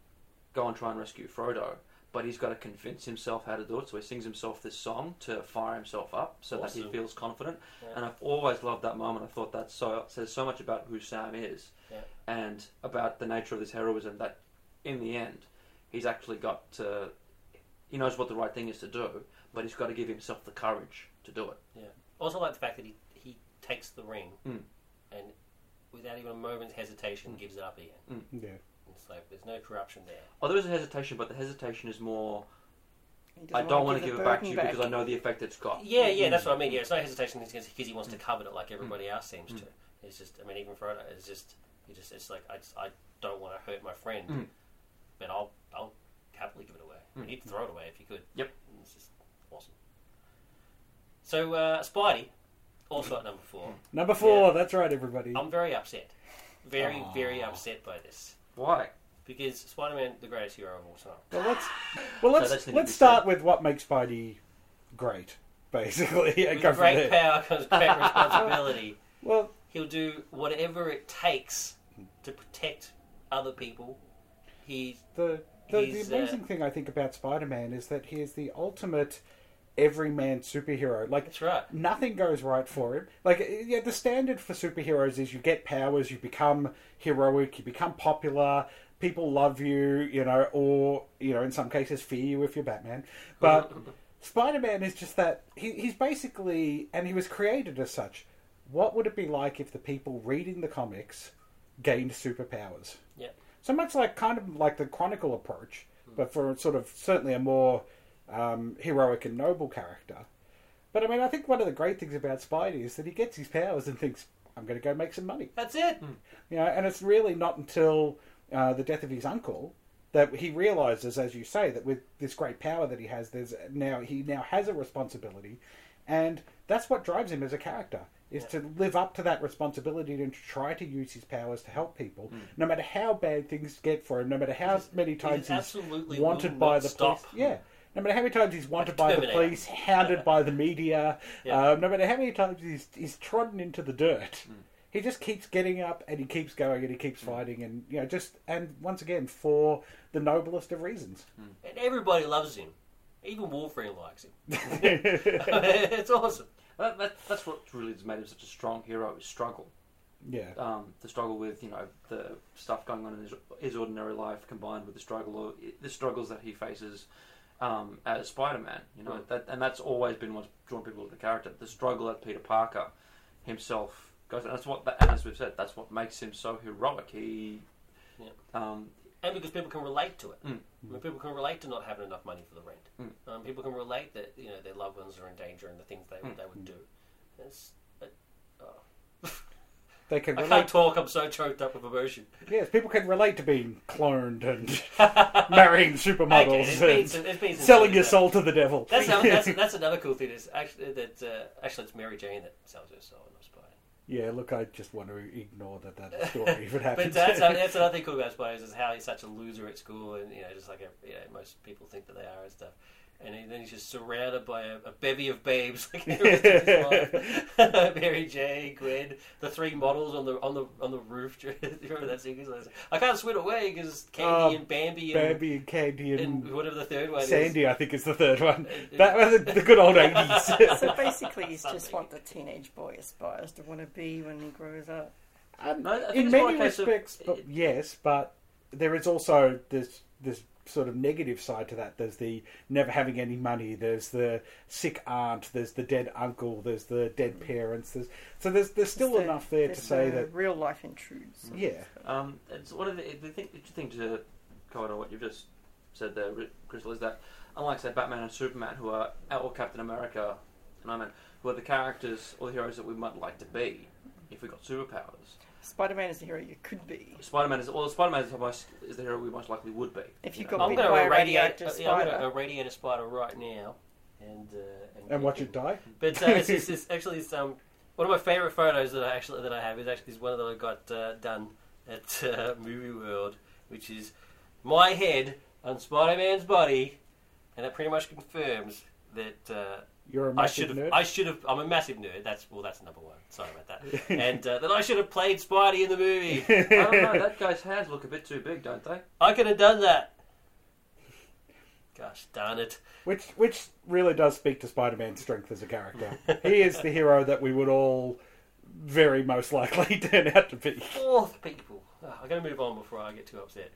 go and try and rescue Frodo. But he's got to convince himself how to do it. So he sings himself this song to fire himself up, so that he feels confident. Yeah. And I've always loved that moment. I thought that so says so much about who Sam is, Yeah. and about the nature of his heroism. That in the end, he's actually got to. He knows what the right thing is to do, but he's got to give himself the courage to do it. Yeah. Also, like the fact that he he takes the ring Mm. and without even a moment's hesitation gives it up again. Yeah. It's like there's no corruption there. Oh, there is a hesitation, but the hesitation is more. I don't want to the give it back to burden you because I know the effect it's got. Yeah, yeah, that's what I mean. Mm. Yeah, it's no hesitation because he wants to mm. covet it like everybody mm. else seems to. It's just, I mean, even Frodo it's just, he just, it's like I, just, I don't want to hurt my friend, Mm. but I'll, I'll happily give it away. I mean, he'd throw it away if he could. Yep. And It's just awesome. So, uh, Spidey, also at number four. Number four. Yeah. That's right, everybody. I'm very upset, very, very upset by this Why? because Spider-Man, the greatest hero of all time. Well, let's *gasps* well So let's that's the let's new start with what makes Spidey great, *laughs* basically, and With *laughs* go from great there. power comes great *laughs* responsibility. Well, He'll do whatever it takes to protect other people. He's the the, the He's, amazing uh, thing I think about Spider-Man is that he is the ultimate everyman superhero. Like That's right. nothing goes right for him. Like, yeah, the standard for superheroes is you get powers, you become heroic, you become popular, people love you, you know, or, you know, in some cases fear you if you're Batman. But *laughs* Spider Man is just that, he, he's basically, and he was created as such. What would it be like if the people reading the comics gained superpowers? Yeah. So much like, kind of like the Chronicle approach, hmm. but for sort of certainly a more um, heroic and noble character. But I mean, I think one of the great things about Spidey is that he gets his powers and thinks, "I'm going to go make some money." That's it. You know, and it's really not until uh, the death of his uncle that he realizes, as you say, that with this great power that he has, there's now he now has a responsibility, and that's what drives him as a character is to live up to that responsibility and to try to use his powers to help people, no matter how bad things get for him, no matter how many times he's absolutely wanted by the stop. police. Yeah. No matter how many times he's wanted by the police, hounded by the media, Yeah. um, no matter how many times he's, he's trodden into the dirt, Hmm. he just keeps getting up and he keeps going and he keeps fighting and you know just and once again for the noblest of reasons. And everybody loves him. Even Wolverine likes him. *laughs* *laughs* it's awesome. That, that, that's what really has made him such a strong hero. Is struggle. yeah, um, the struggle with you know the stuff going on in his, his ordinary life, combined with the struggle or the struggles that he faces um, as Spider-Man. You know, that, and that's always been what's drawn people to the character. The struggle that Peter Parker himself goes, and that's what, and as we've said, that's what makes him so heroic. He, Yeah. um, And because people can relate to it. Mm. I mean, people can relate to not having enough money for the rent. Mm. Um, people can relate that you know their loved ones are in danger and the things they Mm. they would do. It's, it. They can I can't talk. I'm so choked up with emotion. Yes, people can relate to being cloned and *laughs* marrying supermodels been and been selling your soul to the devil. That's, *laughs* that's that's another cool thing. Is actually that uh, actually it's Mary Jane that sells her soul, not Spider. yeah, look, I just want to ignore that that story even it *laughs* happens. But that's that's another thing cool about Spiders is how he's such a loser at school, and you know, just like a, you know, most people think that they are and stuff. And he, then he's just surrounded by a, a bevy of babes, *laughs* like the rest of his *laughs* life. Mary J, Gwen, the three models on the on the on the roof. *laughs* Do you remember that scene? Like, I can't swim away because Candy Oh, and Bambi and, Bambi and Candy and, and whatever the third one is. Sandy, I think is the third one. Uh, That was the, the good old eighties. So basically, he's just what the teenage boy aspires to want to be when he grows up. Um, No, in many a case of- respects, but yes, but there is also this this sort of negative side to that. There's the never having any money. There's the sick aunt. There's the dead uncle. There's the dead parents. There's so there's there's still There's enough there to say the that real life intrudes. yeah, Um, it's one of the, the thing, interesting to comment on what you've just said there, Crystal, is that unlike say Batman and Superman, who are or Captain America and Iron Man, who are the characters or the heroes that we might like to be if we got superpowers. Spider-Man is the hero you could be. Spider-Man is well, Spider-Man is, the most, is the hero we most likely would be. If you know. got I'm bitten going by to a irradiate. radioactive Uh, yeah, I'm going spider. to irradiate a spider right now, and uh, and watch it die. But uh, it's, it's, it's actually it's, um, one of my favourite photos that I actually that I have is actually is one that I got uh, done at uh, Movie World, which is my head on Spider-Man's body, and it pretty much confirms that uh, You're a I massive should have. nerd. I should have. I'm a massive nerd. That's well. That's number one. Sorry about that. *laughs* and uh, that I should have played Spidey in the movie. *laughs* I don't know. That guy's hands look a bit too big, don't they? I could have done that. Gosh darn it! Which which really does speak to Spider-Man's strength as a character. he is the hero that we would all very most likely *laughs* turn out to be. Fourth people. I'm going to move on before I get too upset.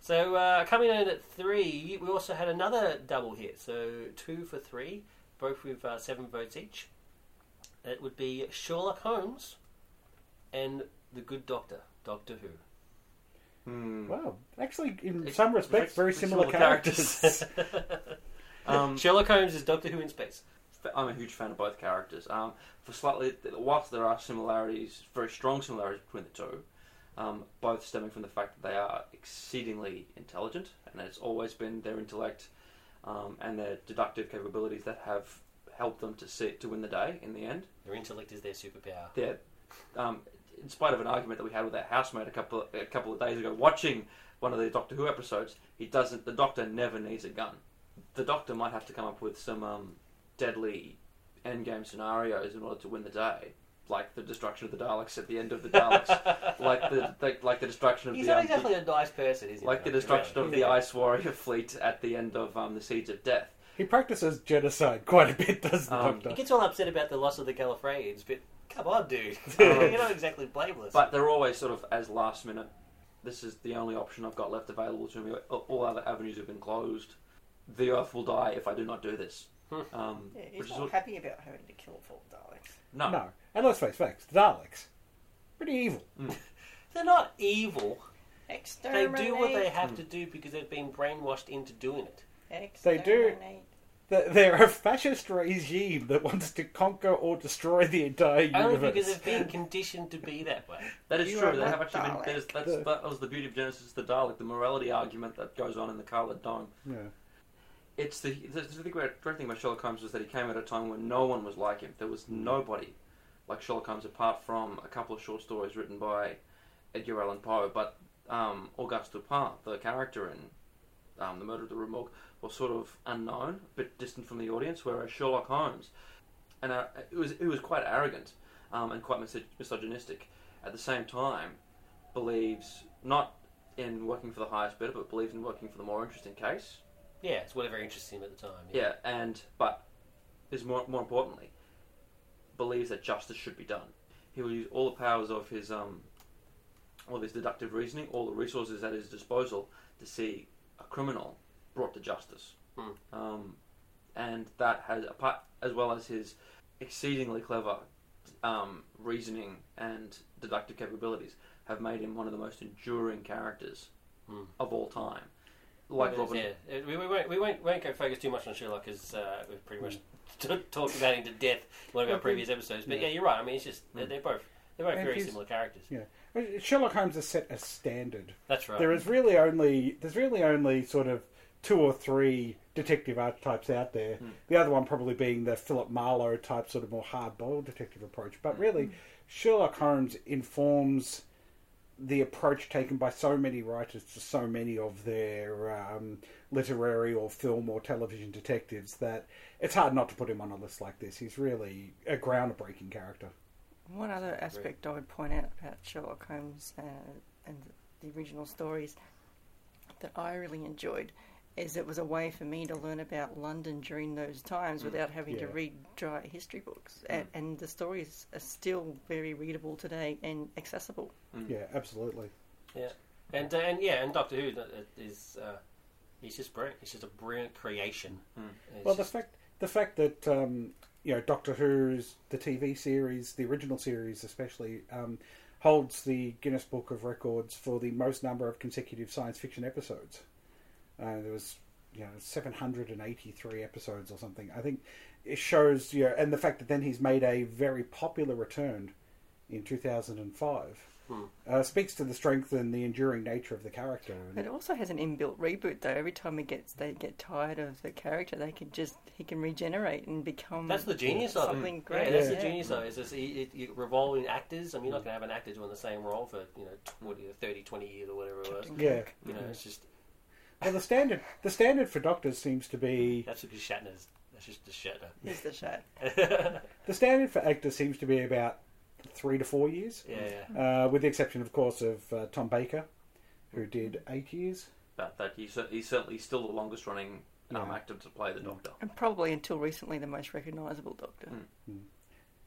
So uh, coming in at three, we also had another double hit. So two for three, both with uh, seven votes each. It would be Sherlock Holmes and the Good Doctor, Doctor Who. Hmm. Wow, actually, in It's- some respects, it's very very similar similar characters. *laughs* *laughs* Um, Sherlock Holmes is Doctor Who in space. I'm a huge fan of both characters. Um, for slightly, whilst there are similarities, very strong similarities between the two, um, both stemming from the fact that they are exceedingly intelligent, and it's always been their intellect um, and their deductive capabilities that have helped them to see to win the day in the end. Their intellect is their superpower. They're, um, in spite of an argument that we had with our housemate a couple a couple of days ago, watching one of the Doctor Who episodes, he doesn't. The Doctor never needs a gun. The Doctor might have to come up with some um, deadly endgame scenarios in order to win the day, like the destruction of the Daleks at the end of the Daleks, *laughs* like the, the like the destruction of He's the not um, exactly a nice person, is he? like the destruction really? of the Ice Warrior *laughs* fleet at the end of um, the Seeds of Death. He practices genocide quite a bit, doesn't the Um, He gets all upset about the loss of the Gallifreyans, but come on, dude. *laughs* Um, You're not exactly blameless. But they're always sort of as last minute. This is the only option I've got left available to me. All other avenues have been closed. The Earth will die if I do not do this. Hmm. Um, Yeah, which he's is not what, happy about having to kill four Daleks. no. No. And let's face facts, the Daleks. Pretty evil. Hmm. *laughs* They're not evil. They do what they have to do because they've been brainwashed into doing it. They do. They're a fascist regime that wants to conquer or destroy the entire universe. Only because they've been conditioned to be that way. That is You true. They have actually been. Dalek. There's, that's, The- that was the beauty of Genesis the Dalek, the morality argument that goes on in the Coloured Dome. Yeah. It's the the, the great, great thing about Sherlock Holmes was that he came at a time when no one was like him. There was nobody like Sherlock Holmes apart from a couple of short stories written by Edgar Allan Poe. But um, Auguste Dupin, the character in um, The Murder of the Rue Morgue, was sort of unknown, a bit distant from the audience. Whereas Sherlock Holmes, and uh, it was it was quite arrogant um, and quite misog- misogynistic. At the same time, believes not in working for the highest bidder, but believes in working for the more interesting case. Yeah, it's whatever interests him at the time. Yeah, and but is more more importantly, believes that justice should be done. He will use all the powers of his um, all his deductive reasoning, all the resources at his disposal to see a criminal brought to justice. Hmm. Um, and that has apart as well as his exceedingly clever um, reasoning and deductive capabilities have made him one of the most enduring characters Hmm. of all time. Like is, Robin, yeah. We, we, won't, we won't, won't go focus too much on Sherlock because uh, we've pretty much t- talked about him to death in one of our previous episodes. But Yeah. you're right. I mean, it's just they're, they're both they're both And very he's- similar characters. Yeah. Sherlock Holmes has set a standard. That's right. There is really only there's really only sort of two or three detective archetypes out there. Hmm. The other one probably being the Philip Marlowe type, sort of more hard-boiled detective approach. But really, Sherlock Holmes informs the approach taken by so many writers to so many of their um, literary or film or television detectives that it's hard not to put him on a list like this. He's really a groundbreaking character. One other aspect I would point out about Sherlock Holmes uh, and the original stories that I really enjoyed is it was a way for me to learn about London during those times without having to read dry history books. And, and the stories are still very readable today and accessible. Yeah, absolutely. Yeah, and uh, and yeah, and Doctor Who is uh, he's just brilliant. He's just a brilliant creation. It's Well, the fact the fact that um, you know Doctor Who's the TV series, the original series especially, um, holds the Guinness Book of Records for the most number of consecutive science fiction episodes. Uh, there was you know 783 episodes or something. I think it shows you know, and the fact that then he's made a very popular return in 2005 Hmm. uh, speaks to the strength and the enduring nature of the character. And- It also has an inbuilt reboot though. Every time he gets they get tired of the character, they can just he can regenerate and become That's the genius of it. something Yeah, great. that's the genius of it. Is it's, it, it, revolving actors. I mean, you're not going to have an actor doing the same role for you know 20, 30, 20 years or whatever it was. Yeah. You know, it's just Well, the standard the standard for doctors seems to be that's because Shatner's. That's just the Shatner. He's the shot. *laughs* the standard for actors seems to be about three to four years, yeah, yeah. uh, with the exception, of course, of uh, Tom Baker, who did eight years. But that he's, he's certainly still the longest running um, Yeah. actor to play the Doctor. And probably until recently the most recognisable Doctor.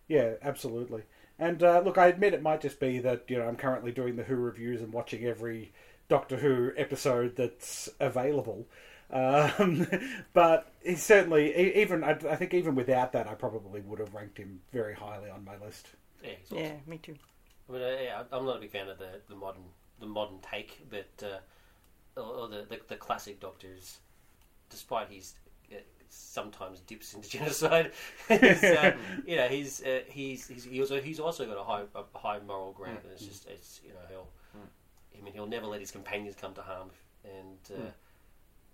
Yeah, absolutely. And uh, look, I admit it might just be that you know I'm currently doing the Who reviews and watching every Doctor Who episode that's available. Um, *laughs* but he's certainly e- even I, I think even without that, I probably would have ranked him very highly on my list. yeah, he's awesome. Yeah, me too. I mean, uh, yeah, I'm not a big fan of the, the modern the modern take, but uh, or, or the, the the classic Doctors, despite his uh, sometimes dips into *laughs* genocide, he's, uh, *laughs* you know, he's uh, he's he's he also, he's also got a high a high moral ground, and it's just it's you know he'll I mean he'll never let his companions come to harm, and uh,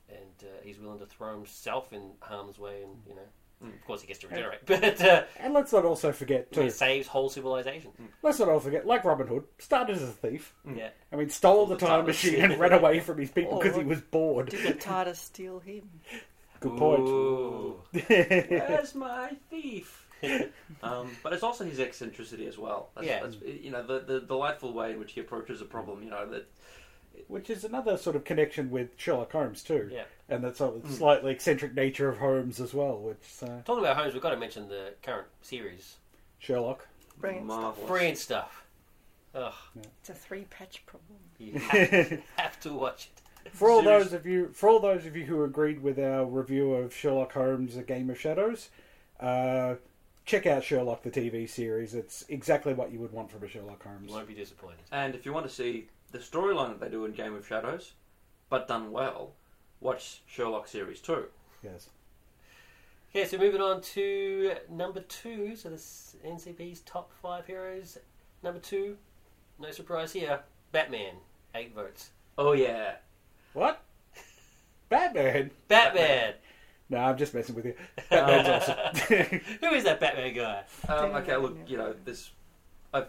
and uh, he's willing to throw himself in harm's way, and you know. Of course, he gets to regenerate, *laughs* but uh, And let's not also forget he saves whole civilization. Let's not all forget, like Robin Hood, started as a thief. Yeah, I mean, stole the the time TARDIS. machine and ran away from his people *laughs* because he was bored. Did the TARDIS steal him? Good point. Ooh. *laughs* Where's my thief? *laughs* um, but it's also his eccentricity as well. That's, Yeah. that's, you know the, the delightful way in which he approaches a problem. You know that which is another sort of connection with Sherlock Holmes too, Yeah. and that sort of slightly eccentric nature of Holmes as well, which uh, Talking about Holmes, we've got to mention the current series. Sherlock. Brilliant stuff. Brilliant stuff. Ugh, It's a three patch problem. you have, *laughs* have to watch it. For all Serious- those of you, for all those of you who agreed with our review of Sherlock Holmes: A Game of Shadows, uh, check out Sherlock the TV series. It's exactly what you would want from a Sherlock Holmes. You won't be disappointed. And if you want to see the storyline that they do in Game of Shadows, but done well, watch Sherlock Series 2. Yes. Okay, so moving on to number two. So this NCP's top five heroes. Number two, no surprise here, Batman, eight votes. Oh, yeah. What? *laughs* Batman? Batman. No, I'm just messing with you. *laughs* Batman's *laughs* awesome. Who is that Batman guy? Um, okay, look, you know, this, I've,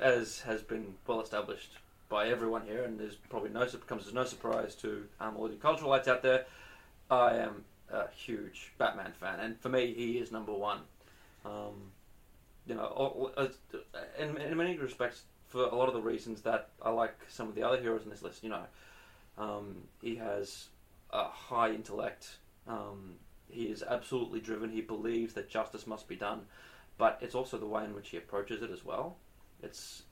as has been well established by everyone here, and there's probably no comes as no surprise to um, all the culturalites out there. I am a huge Batman fan, and for me, he is number one. Um, you know, all- uh, in, in many respects, for a lot of the reasons that I like some of the other heroes on this list. You know, um, he has a high intellect. Um, he is absolutely driven. He believes that justice must be done, but it's also the way in which he approaches it as well. It's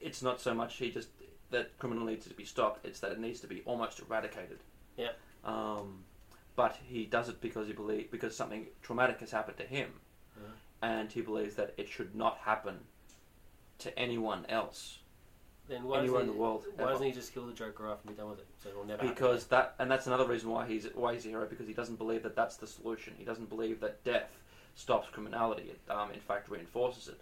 it's not so much he just that criminal needs to be stopped. It's that it needs to be almost eradicated. Yeah. Um, but he does it because he believe because something traumatic has happened to him, Mhm. and he believes that it should not happen to anyone else. Then why Anywhere doesn't in he, the world, Why ever. doesn't he just kill the Joker off and be done with it? So it'll never happen because that and that's another reason why he's why he's a hero because he doesn't believe that that's the solution. He doesn't believe that death stops criminality. It um, in fact reinforces it.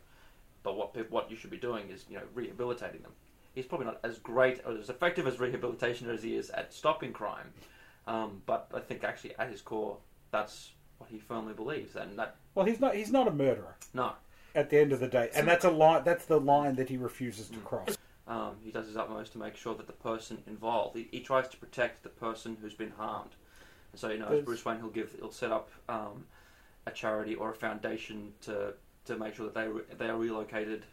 But what peop- what you should be doing is you know rehabilitating them. He's probably not as great or as effective as rehabilitation as he is at stopping crime. Um, but I think actually at his core that's what he firmly believes, and that well, he's not. He's not a murderer no, at the end of the day, and that's a line. That's the line that he refuses to cross. Um, he does his utmost to make sure that the person involved, he, he tries to protect the person who's been harmed. And so, you know, as Bruce Wayne, he'll give, he'll set up um, a charity or a foundation to to make sure that they re- they are relocated,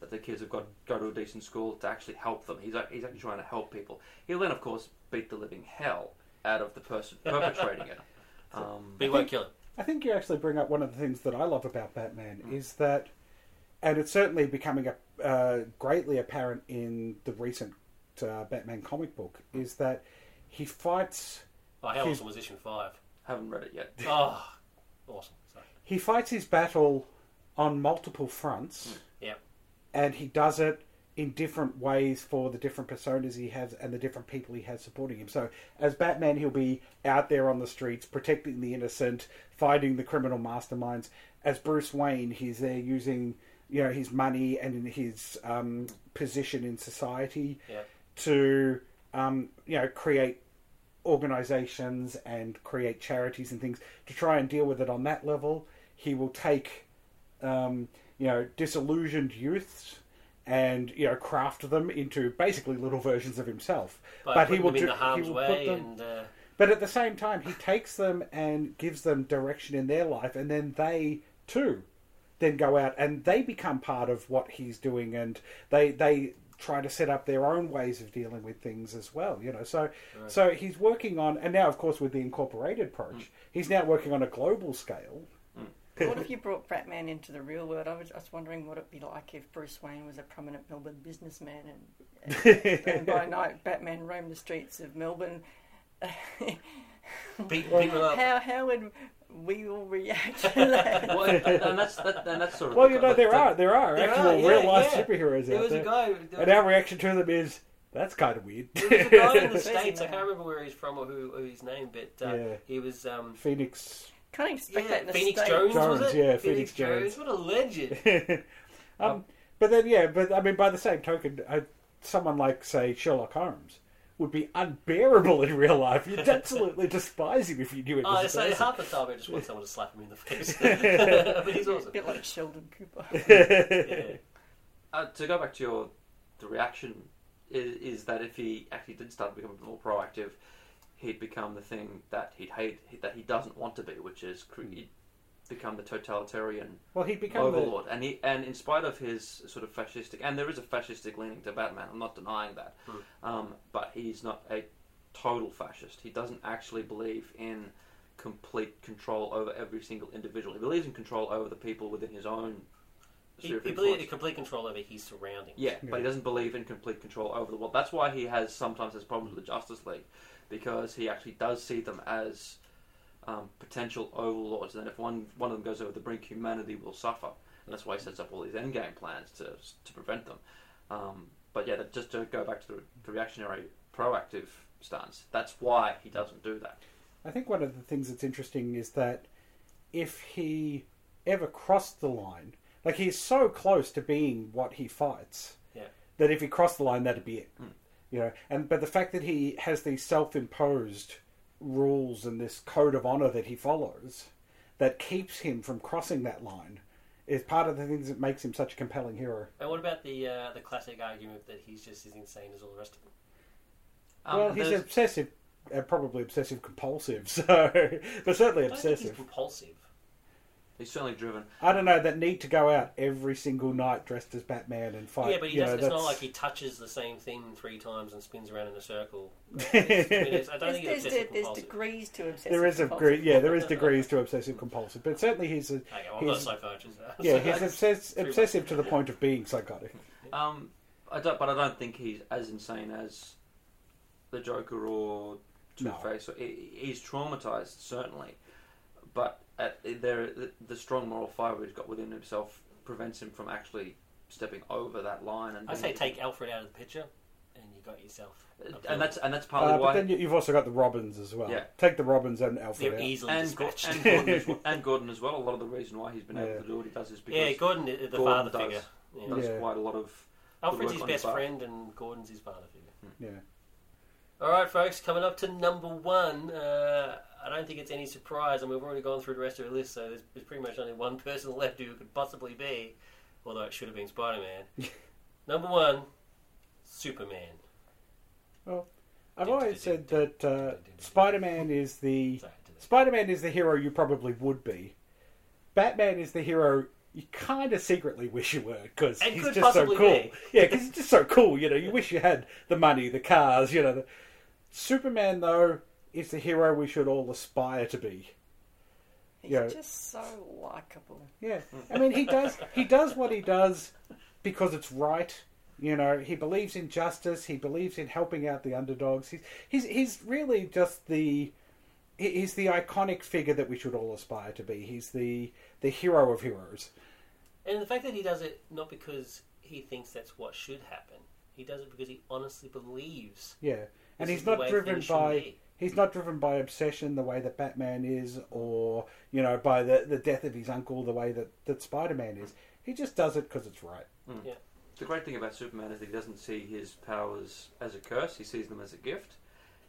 that the kids have got go to a decent school to actually help them. He's he's actually trying to help people. He'll then, of course, beat the living hell out of the person perpetrating it. *laughs* Um, But he won't kill him. I think you actually bring up one of the things that I love about Batman Mm. is that, and it's certainly becoming a, uh, greatly apparent in the recent uh, Batman comic book, is that he fights Oh, how He's- awesome was issue five? haven't read it yet. *laughs* Oh, awesome. Sorry. he fights his battle on multiple fronts, Yep. and he does it in different ways for the different personas he has and the different people he has supporting him. So, as Batman, he'll be out there on the streets protecting the innocent, fighting the criminal masterminds. As Bruce Wayne, he's there using you know his money and in his um, position in society Yeah. to um, you know create organizations and create charities and things to try and deal with it on that level. He will take um, you know disillusioned youths and you know craft them into basically little versions of himself. By but he will do- he will way put them, and uh, but at the same time, he takes them and gives them direction in their life, and then they too then go out and they become part of what he's doing, and they they try to set up their own ways of dealing with things as well. You know, so so he's working on, and now of course with the incorporated approach, mm. he's now working on a global scale. Mm. what if you brought Batman into the real world? I was just wondering what it'd be like if Bruce Wayne was a prominent Melbourne businessman and, and, and by *laughs* night Batman roamed the streets of Melbourne. beat people up. how how would we will react to *laughs* that? well, and, and that's that, and that's sort of Well, the- you know there the- are there are There actual are, yeah, real life yeah. superheroes There out was there, a guy. There and was, our reaction to them is that's kind of weird. there was a guy in the Where's *laughs* he states. I can't remember where he's from or who, who his name, but uh, Yeah. he was. Um, Phoenix. Can't expect yeah, that in Phoenix States. Jones, was it? yeah, Phoenix, Phoenix Jones. Jones. What a legend! *laughs* um, but then, yeah, but I mean, by the same token, uh, someone like, say, Sherlock Holmes would be unbearable in real life. You'd absolutely *laughs* despise him if you knew him Oh, as a so person. half the time I just want someone to slap him in the face. *laughs* *laughs* but he's A awesome. bit like Sheldon Cooper. Yeah. Uh, to go back to your the reaction is, is that if he actually did start to become more proactive, he'd become the thing that he'd hate that he doesn't want to be, which is cre- become the totalitarian Well, he become the, overlord, and he and in spite of his sort of fascistic, and there is a fascistic leaning to Batman. I'm not denying that, um, but he's not a total fascist. He doesn't actually believe in complete control over every single individual. He believes in control over the people within his own He, sphere of he influence. believes complete control over his surroundings. Yeah, Yeah. but he doesn't believe in complete control over the world. That's why he has sometimes has problems with the Justice League, because he actually does see them as um, potential overlords, and if one one of them goes over the brink, humanity will suffer. And that's why he sets up all these endgame plans to to prevent them. Um, but yeah, that- just to go back to the, the reactionary, proactive stance, that's why he doesn't do that. I think one of the things that's interesting is that if he ever crossed the line, like he's so close to being what he fights, Yeah. that if he crossed the line, that'd be it. You know, and but the fact that he has these self-imposed rules and this code of honor that he follows, that keeps him from crossing that line, is part of the things that makes him such a compelling hero. And what about the uh, the classic argument that he's just as insane as all the rest of them? Um, well, he's obsessive, uh, probably obsessive compulsive, *laughs* so but certainly I don't think he's obsessive. compulsive. He's certainly driven. I don't know that need to go out every single night dressed as Batman and fight. yeah, but he you doesn't. know, it's not that's- like he touches the same thing three times and spins around in a circle. It's- *laughs* I, mean, it's- I don't There's, think there's, it's there's, obsessive there's compulsive. degrees to obsessive. there is a compulsive. degree, yeah, there is degrees to obsessive compulsive, but certainly he's a, Okay, well, I'm not a he's, psychiatrist. yeah, *laughs* he's obsess- Pretty obsessive to the point of being psychotic. Um, I don't, but I don't think he's as insane as the Joker or Two No. Face. He's traumatized certainly, but at, there the, the strong moral fibre he's got within himself prevents him from actually stepping over that line. And I say take Alfred out of the picture, and you got yourself. and that's and that's partly Uh, but why. then you- you've also got the Robins as well. Yeah. Take the Robins and Alfred they're out. easily and, dispatched. and, Gordon as *laughs* well, and Gordon as well. A lot of the reason why he's been Yeah. able to do what he does is because yeah, Gordon, the the Gordon father does. figure. Yeah. does Yeah. quite a lot of. Alfred's his best his friend, and Gordon's his father figure. Yeah. All right, folks, coming up to number one. Uh, I don't think it's any surprise, and we've already gone through the rest of the list, so there's, there's pretty much only one person left who could possibly be, although it should have been Spider Man. *laughs* number one, Superman. Well, I've always said that uh, Spider-Man is the the- Spider-Man is the hero you probably would be. Batman is the hero you kind of secretly wish you were because he's just so cool. be. Yeah, because he's just so cool. You know, you wish you had the money, the cars. You know, the... Superman though is the hero we should all aspire to be. He's Yeah. just so likable. Yeah, I mean, he does he does what he does because it's right. You know, he believes in justice. He believes in helping out the underdogs. He's he's he's really just the he's the iconic figure that we should all aspire to be. He's the the hero of heroes. And the fact that he does it not because he thinks that's what should happen, he does it because he honestly believes. Yeah, and he's not driven by be. He's not driven by obsession the way that Batman is, or you know, by the the death of his uncle the way that that Spider Man is. He just does it because it's right. Yeah. The great thing about Superman is that he doesn't see his powers as a curse, he sees them as a gift,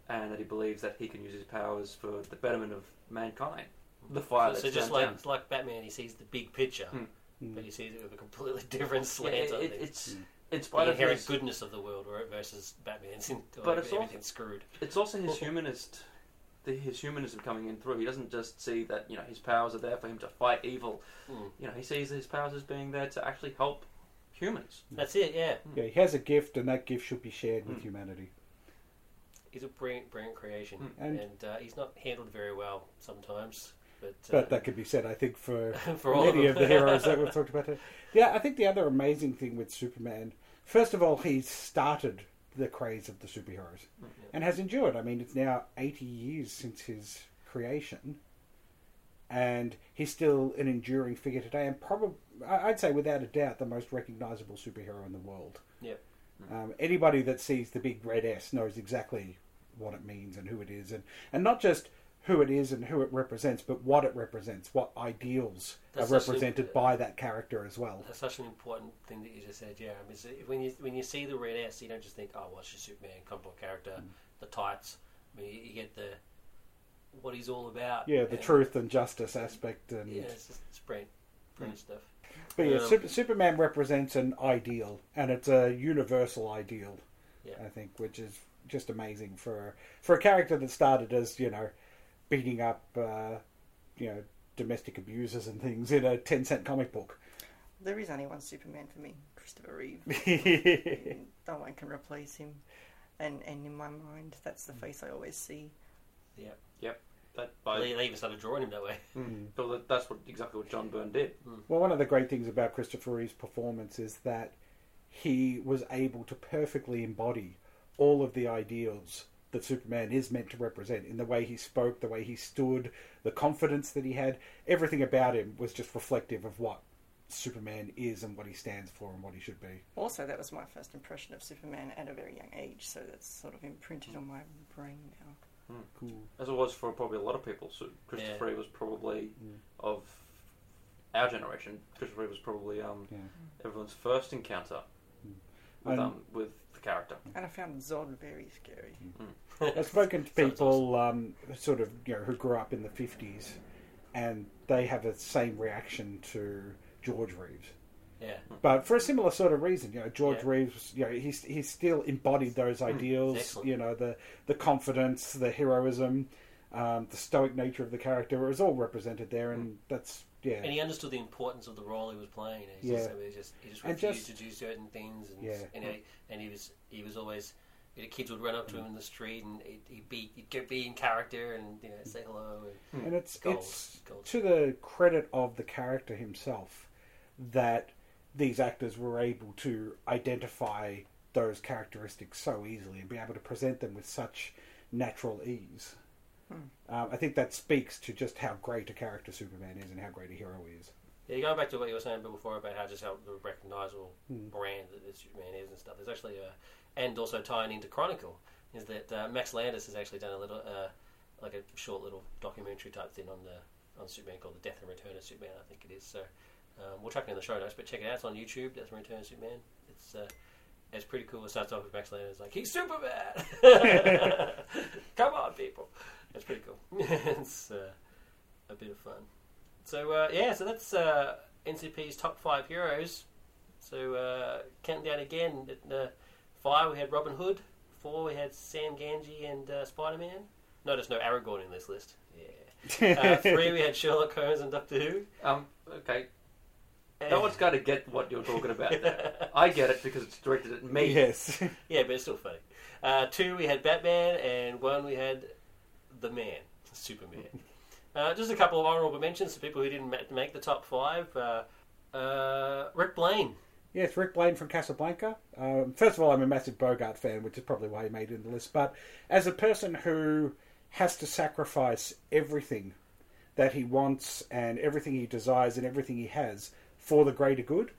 and that he believes that he can use his powers for the betterment of mankind. The fire so that's just like down. like Batman, he sees the big picture, Hmm. but he sees it with a completely *laughs* different Yeah, slant it, on it, it. it's in the spite of inherent his, goodness of the world right, versus Batman's in, But it's everything's also- screwed. it's also his humanist, the, his humanism coming in through. He doesn't just see that you know his powers are there for him to fight evil. Mm. You know, he sees his powers as being there to actually help humans. That's it. Yeah, Yeah, he has a gift, and that gift should be shared with Mm. humanity. he's a brilliant, brilliant creation, Mm. And- and, uh, he's not handled very well sometimes. But, uh, But that could be said, I think, for, *laughs* For all many of of, the heroes that we've *laughs* talked about. Yeah, I think the other amazing thing with Superman, first of all, he started the craze of the superheroes and has endured. I mean, it's now 80 years since his creation, and he's still an enduring figure today, and probably, I'd say without a doubt, the most recognizable superhero in the world. Yep. Um, anybody that sees the big red S knows exactly what it means and who it is, and, and not just who it is and who it represents, but what it represents, what ideals That's are represented by that character as well. That's such an important thing that you just said, Jeremy. Is when you when you see the red S, you don't just think, "Oh, well, it's just Superman, comic book character, Mm. the tights." I mean, you, you get the what he's all about. Yeah, the and- truth and justice aspect, and Yeah, it's just it's brilliant, brilliant stuff. but yeah, Um, Super, Superman represents an ideal, and it's a universal ideal. Yeah. I think, which is just amazing for for a character that started as you know beating up uh, you know domestic abusers and things in a ten cent comic book. There is only one Superman for me, Christopher Reeve. *laughs* no one can replace him. And and in my mind, that's the face I always see. Yeah. That by They, they even started drawing him that way. *laughs* Mm. But that's what exactly what John Byrne did. Well, one of the great things about Christopher Reeve's performance is that he was able to perfectly embody all of the ideals that Superman is meant to represent in the way he spoke, the way he stood, the confidence that he had. Everything about him was just reflective of what Superman is and what he stands for and what he should be. Also, that was my first impression of Superman at a very young age, so that's sort of imprinted on my brain now. Cool. As it was for probably a lot of people. So Christopher Yeah. Reeve was probably Mm. of our generation. Christopher Reeve was probably um, Yeah. everyone's first encounter with um, with the character. And I found Zod very scary. I've spoken to *laughs* people um, sort of you know who grew up in the fifties, and they have the same reaction to George Reeves. Yeah. But for a similar sort of reason, you know, George Yeah. Reeves, you know, he's he's still embodied those ideals. excellent. You know, the the confidence, the heroism, um, the stoic nature of the character is all represented there, and that's yeah, And he understood the importance of the role he was playing. He Yeah. just, I mean, he just, he just refused just- to do certain things. And, Yeah. and, he, and he was he was always. You know, kids would run up to mm. him in the street and he'd, he'd be he'd be in character and you know say hello. And, mm. and it's Gold. it's Gold. to the credit of the character himself that these actors were able to identify those characteristics so easily and be able to present them with such natural ease. Um, I think that speaks to just how great a character Superman is and how great a hero he is. Yeah, going back to what you were saying before about how just how the recognisable Hmm. brand that Superman is and stuff. There's actually a, and also tying into Chronicle is that uh, Max Landis has actually done a little, uh, like a short little documentary type thing on the on Superman called The Death and Return of Superman, I think it is. So um, we'll chuck it in the show notes, but check it out. It's on YouTube. Death and Return of Superman. It's uh, it's pretty cool. It starts off with Max Landis like he's Superman. *laughs* *laughs* Come on, people. It's pretty cool. *laughs* it's uh, a bit of fun. So uh, yeah, so that's uh, NCP's top five heroes. So uh, counting down again. At uh, five we had Robin Hood. Four we had Sam Gamgee and uh, Spider Man. Notice no Aragorn in this list. Yeah. Uh, *laughs* three we had Sherlock Holmes and Doctor Who. Um, okay, And- no one's going to get what you're talking about. there. *laughs* I get it because it's directed at me. Yes. yeah, but it's still funny. Uh, two we had Batman, and one we had the Man, Superman. Uh, just a couple of honourable mentions to people who didn't ma- make the top five. Uh, uh, Rick Blaine. Yes, Rick Blaine from Casablanca. Um, first of all, I'm a massive Bogart fan, which is probably why he made it in the list. But as a person who has to sacrifice everything that he wants and everything he desires and everything he has for the greater good,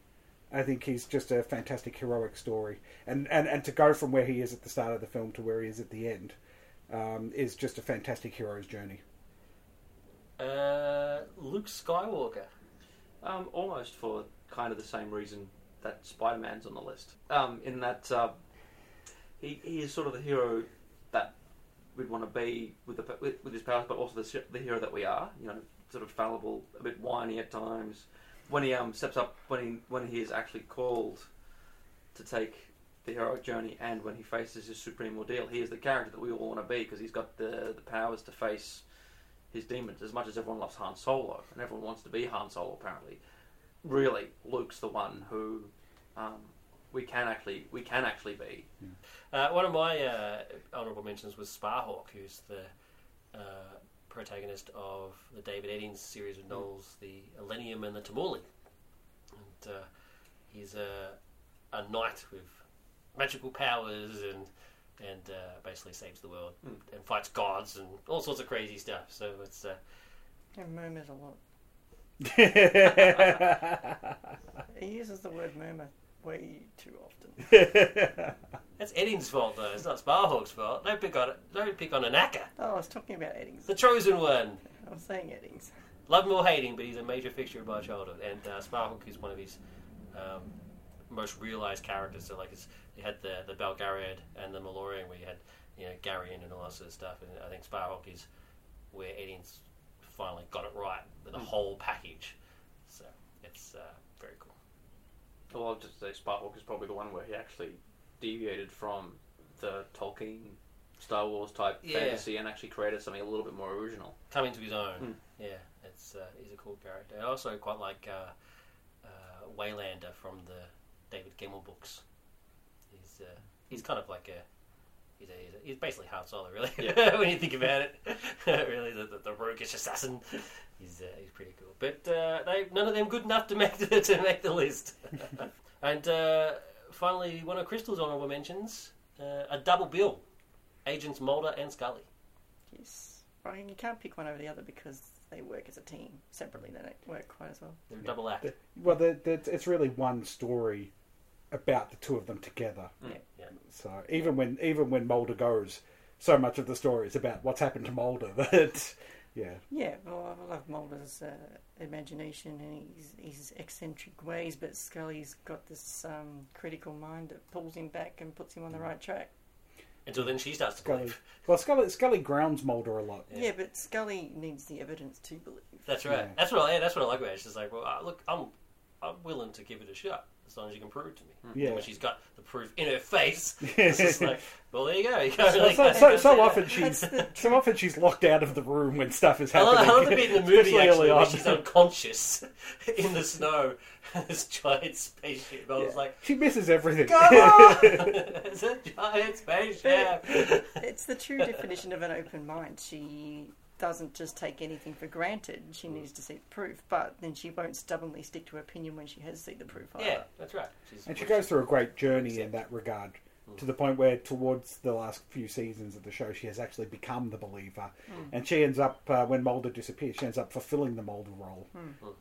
I think he's just a fantastic heroic story. And, and, and to go from where he is at the start of the film to where he is at the end um, is just a fantastic hero's journey. Uh, Luke Skywalker. Um, almost for kind of the same reason that Spider Man's on the list. Um, in that uh, he he is sort of the hero that we'd want to be with the with, with his powers, but also the the hero that we are. You know, sort of fallible, a bit whiny at times. When he um steps up, when he when he is actually called to take the heroic journey, and when he faces his supreme ordeal, he is the character that we all want to be because he's got the the powers to face his demons. As much as everyone loves Han Solo, and everyone wants to be Han Solo, apparently, really, Luke's the one who um, we can actually we can actually be. Uh, one of my uh, honourable mentions was Sparhawk, who's the uh, protagonist of the David Eddings series of novels, The Elenium and the Tamuli. And uh, he's a, a knight with magical powers and and uh, basically saves the world Mm. and fights gods and all sorts of crazy stuff. So it's uh, And murmurs a lot. *laughs* He uses the word murmur way too often. *laughs* that's Eddings' fault though. It's not Sparhawk's fault. Don't pick on it. Don't pick on Anakin, Oh, I was talking about Eddings. the chosen one. I was saying Eddings. love him or hate him, but he's a major fixture of my childhood. And uh, Sparhawk is one of his um, most realised characters. So like, it's, you had the the Belgariad and the Malloreon, where you had you know Garion and all that sort of stuff. And I think Sparhawk is where Eddings finally got it right with the whole package. So it's uh, very cool. Well, I'll just say Sparhawk is probably the one where he actually deviated from the Tolkien Star Wars type Yeah. fantasy and actually created something a little bit more original. Coming to his own, Mm. yeah. It's uh, he's a cool character. I also quite like uh, uh, Waylander from the David Gemmell books. He's uh, he's kind of like a he's, a, he's, a, he's basically Han Solo, really. *laughs* when you think about it, *laughs* really the, the, the roguish assassin. He's uh, he's pretty cool. But uh, they none of them good enough to make *laughs* the, to make the list. and uh, finally, one of Crystal's honourable mentions: uh, a double bill, agents Mulder and Scully. Yes. I mean, you can't pick one over the other because they work as a team. Separately, they don't work quite as well. They're a double act. The- well, the, the, it's really one story about the two of them together. Yeah. So even when even when Mulder goes, so much of the story is about what's happened to Mulder *laughs* that yeah. Yeah, well, I love Mulder's uh, imagination and his, his eccentric ways, but Scully's got this um, critical mind that pulls him back and puts him on the right track. Until then, she starts to Scully. believe. Well, Scully, Scully grounds Mulder a lot. Yeah. Yeah, but Scully needs the evidence to believe. That's right. Yeah. That's what I. yeah, That's what I like about it. She's like, well, uh, look, I'm, I'm willing to give it a shot as long as you can prove it to me. Yeah. And when she's got the proof in her face, *laughs* it's just like, well, there you go. You So, really- so, so, so often she's so often she's locked out of the room when stuff is I happening. love, I love the bit in the movie Especially actually early where on. she's unconscious *laughs* in the snow. *laughs* this giant spaceship. I was like, She misses everything. come on! it's a giant spaceship. It's the true definition of an open mind. She doesn't just take anything for granted. She needs to see the proof, but then she won't stubbornly stick to her opinion when she has seen the proof. either. yeah, that's right. She's, And she goes through a great journey in that regard, to the point where, towards the last few seasons of the show, she has actually become the believer. And she ends up, uh, when Mulder disappears, she ends up fulfilling the Mulder role,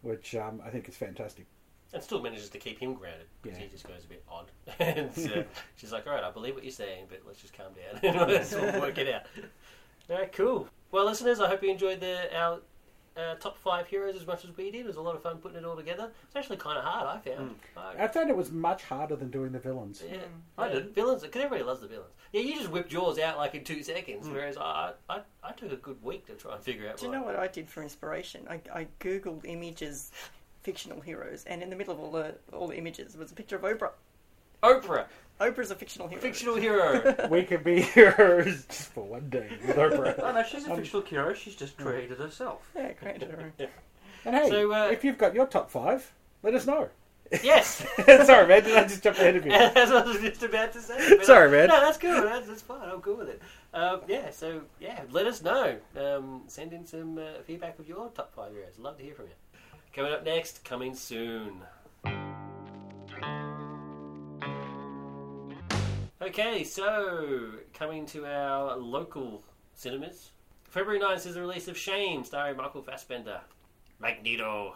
which um, I think is fantastic. and still manages to keep him grounded because Yeah. he just goes a bit odd. *laughs* and uh, she's like, "All right, I believe what you're saying, but let's just calm down *laughs* and *laughs* let's work it out." All right, cool. Well, listeners, I hope you enjoyed the our uh, top five heroes as much as we did. It was a lot of fun putting it all together. It's actually kind of hard, I found. I- I found it was much harder than doing the villains. yeah, I yeah, did. villains because everybody loves the villains. Yeah, you just whipped yours out like in two seconds, whereas I, I I took a good week to try and figure out. Do you know what I did for inspiration? I, I googled images, fictional heroes, and in the middle of all the all the images was a picture of Oprah. Oprah, Oprah's a fictional hero. fictional hero. *laughs* we could be heroes just for one day with Oprah. *laughs* Oh Oprah. no, she's a fictional hero. She's just created herself. Yeah, created her own. And hey, So, uh, if you've got your top five, let us know. yes. *laughs* Sorry, man, did I just jump ahead of you? That's what I was just about to say. But, Sorry, uh, man. No, that's good. That's, that's fine. I'm cool with it. Um, yeah, so, yeah, let us know. Um, send in some uh, feedback of your top five heroes. Love to hear from you. Coming up next, coming soon. Okay, so coming to our local cinemas. February 9th is the release of Shame, starring Michael Fassbender. Magneto.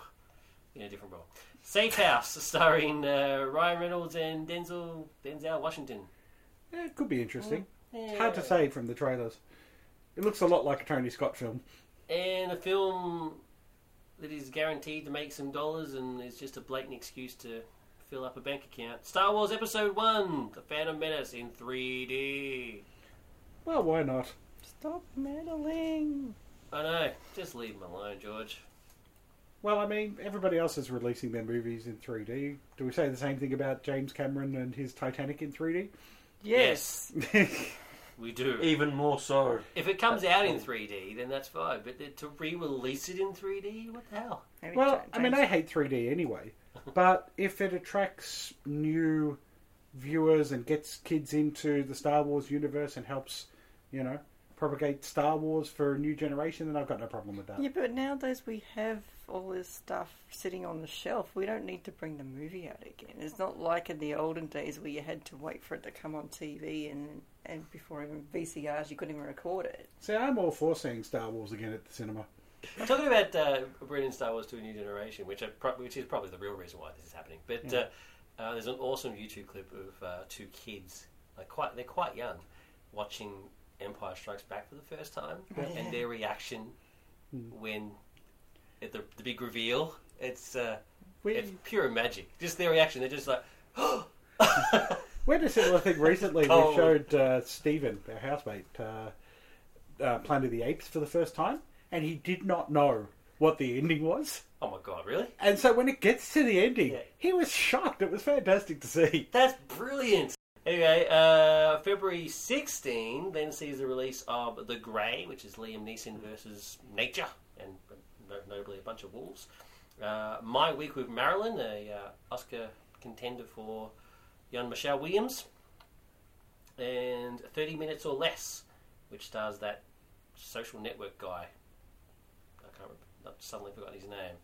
In a different role. Safe House, *laughs* starring uh, Ryan Reynolds and Denzel Denzel Washington. Yeah, it could be interesting. Yeah. It's hard to say from the trailers. It looks a lot like a Tony Scott film. And a film that is guaranteed to make some dollars and is just a blatant excuse to fill up a bank account. Star Wars Episode 1, The Phantom Menace in 3D. Well, why not? Stop meddling. I know, just leave them alone, George. Well, I mean, everybody else is releasing their movies in 3D. Do we say the same thing about James Cameron and his Titanic in 3D? Yes, *laughs* we do. Even more so. If it comes out in 3D, then that's fine. But to re-release it in 3D, what the hell? Maybe well, Ja- I mean, I hate 3D anyway. But if it attracts new viewers and gets kids into the Star Wars universe and helps, you know, propagate Star Wars for a new generation, then I've got no problem with that. Yeah, but nowadays we have all this stuff sitting on the shelf. We don't need to bring the movie out again. It's not like in the olden days where you had to wait for it to come on TV and and before even VCRs you couldn't even record it. See, I'm all for seeing Star Wars again at the cinema. *laughs* Talking about uh, bringing Star Wars to a new generation, which, pro- which is probably the real reason why this is happening. But uh, uh, there's an awesome YouTube clip of uh, two kids, like quite they're quite young, watching Empire Strikes Back for the first time, and their reaction when at the, the big reveal. It's uh, We, it's pure magic. Just their reaction. They're just like, we had a similar thing recently. Cold. We showed uh, Stephen, our housemate, uh, uh, Planet of the Apes for the first time, and he did not know what the ending was. oh my god, really? And so when it gets to the ending, Yeah. he was shocked. It was fantastic to see. That's brilliant. Anyway, uh, February 16 then sees the release of The Grey, which is Liam Neeson versus nature and no- notably a bunch of wolves. Uh, My Week with Marilyn, a uh, Oscar contender for young Michelle Williams, and 30 Minutes or Less, which stars that social network guy. I can't remember, I've suddenly forgotten his name.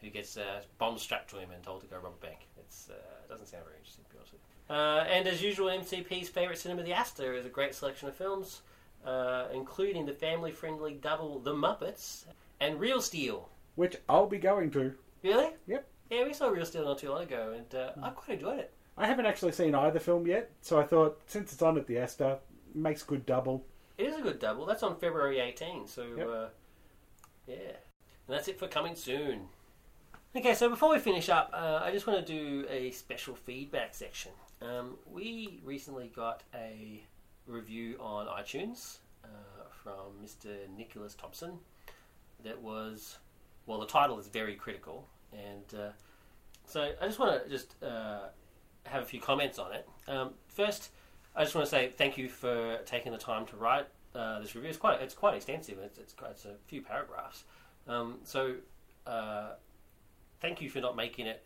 Who gets a bomb strapped to him and told to go rob a bank. It's, uh, it doesn't sound very interesting, to be honest with you. Uh, and as usual, NCP's favourite cinema, The Astor, is a great selection of films, uh, including the family friendly double The Muppets and Real Steel. Which I'll be going to. Really? Yep. Yeah, we saw Real Steel not too long ago, and uh, I quite enjoyed it. I haven't actually seen either film yet, so I thought since it's on at the Astor, makes good double. It is a good double. That's on February 18, so Yep. uh, yeah. And that's it for coming soon. Okay, so before we finish up, uh, I just want to do a special feedback section. Um, we recently got a review on iTunes uh, from Mr. Nicholas Thompson that was, well, the title is very critical, and uh, so I just want to just uh, have a few comments on it. Um, first, I just want to say thank you for taking the time to write uh, this review. It's quite it's quite extensive. It's it's, quite, it's a few paragraphs. Um, so uh, thank you for not making it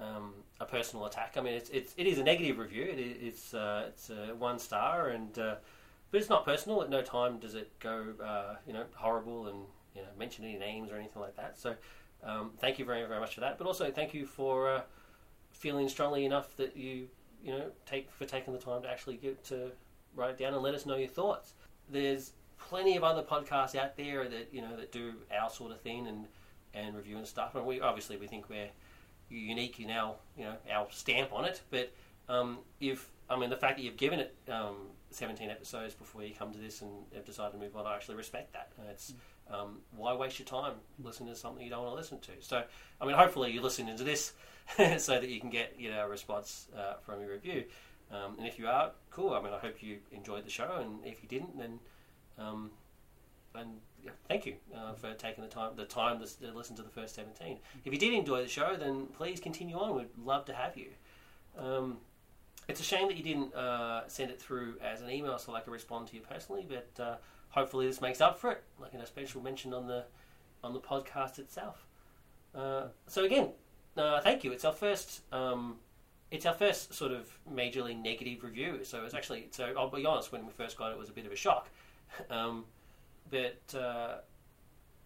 um, a personal attack. I mean, it's, it's it is a negative review. It it's uh, it's uh, one star, and uh, but it's not personal. At no time does it go uh, you know horrible and you know mention any names or anything like that. So um, thank you very very much for that. But also thank you for uh, feeling strongly enough that you you know take for taking the time to actually get to write it down and let us know your thoughts. There's plenty of other podcasts out there that you know that do our sort of thing and and review and stuff. And we obviously we think we're unique in our you know our stamp on it. But um, if I mean the fact that you've given it um, 17 episodes before you come to this and have decided to move on, I actually respect that. It's um, why waste your time listening to something you don't want to listen to? So I mean, hopefully you're listening to this *laughs* so that you can get you know a response uh, from your review. Um, and if you are, cool. I mean, I hope you enjoyed the show. And if you didn't, then um, and yeah, thank you uh, for taking the time the time to, to listen to the first 17. If you did enjoy the show, then please continue on. We'd love to have you. Um, it's a shame that you didn't uh, send it through as an email so I could respond to you personally, but uh, hopefully this makes up for it, like in a special mention on the on the podcast itself. Uh, so again, uh, thank you. It's our first. Um, it's our first sort of majorly negative review. So it's actually. So I'll be honest. When we first got it, it was a bit of a shock. Um, but uh,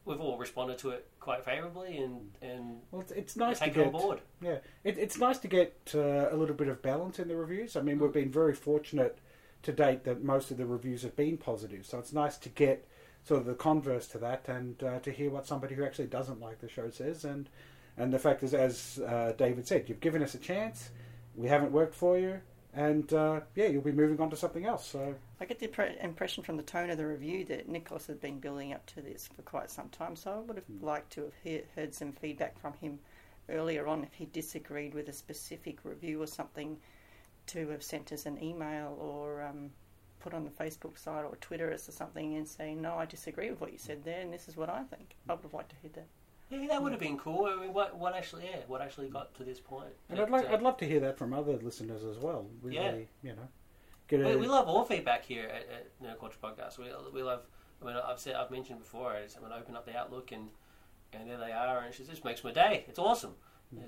we've all responded to it quite favourably, and and Well, it's, it's nice to it on get board. Yeah, it, it's nice to get uh, a little bit of balance in the reviews. I mean, we've been very fortunate to date that most of the reviews have been positive, so it's nice to get sort of the converse to that and uh, to hear what somebody who actually doesn't like the show says. And and the fact is, as uh, David said, you've given us a chance. We haven't worked for you, and uh, yeah, you'll be moving on to something else. So I get the impre- impression from the tone of the review that Nicholas has been building up to this for quite some time. So I would have liked to have he- heard some feedback from him earlier on if he disagreed with a specific review or something, to have sent us an email or um, put on the Facebook side or Twitter us or something and say, no, I disagree with what you said there, and this is what I think. I would have liked to hear that. Yeah, that would have been cool. I mean, what what actually yeah, what actually got to this point? and I'd like uh, I'd love to hear that from other listeners as well. Really, Yeah. you know, get a We, we love all feedback here at, at Nerd Culture Podcast. We, we love. I mean, I've said, I've mentioned before. I just I'm gonna open up the Outlook and and there they are, and it just makes my day. It's awesome.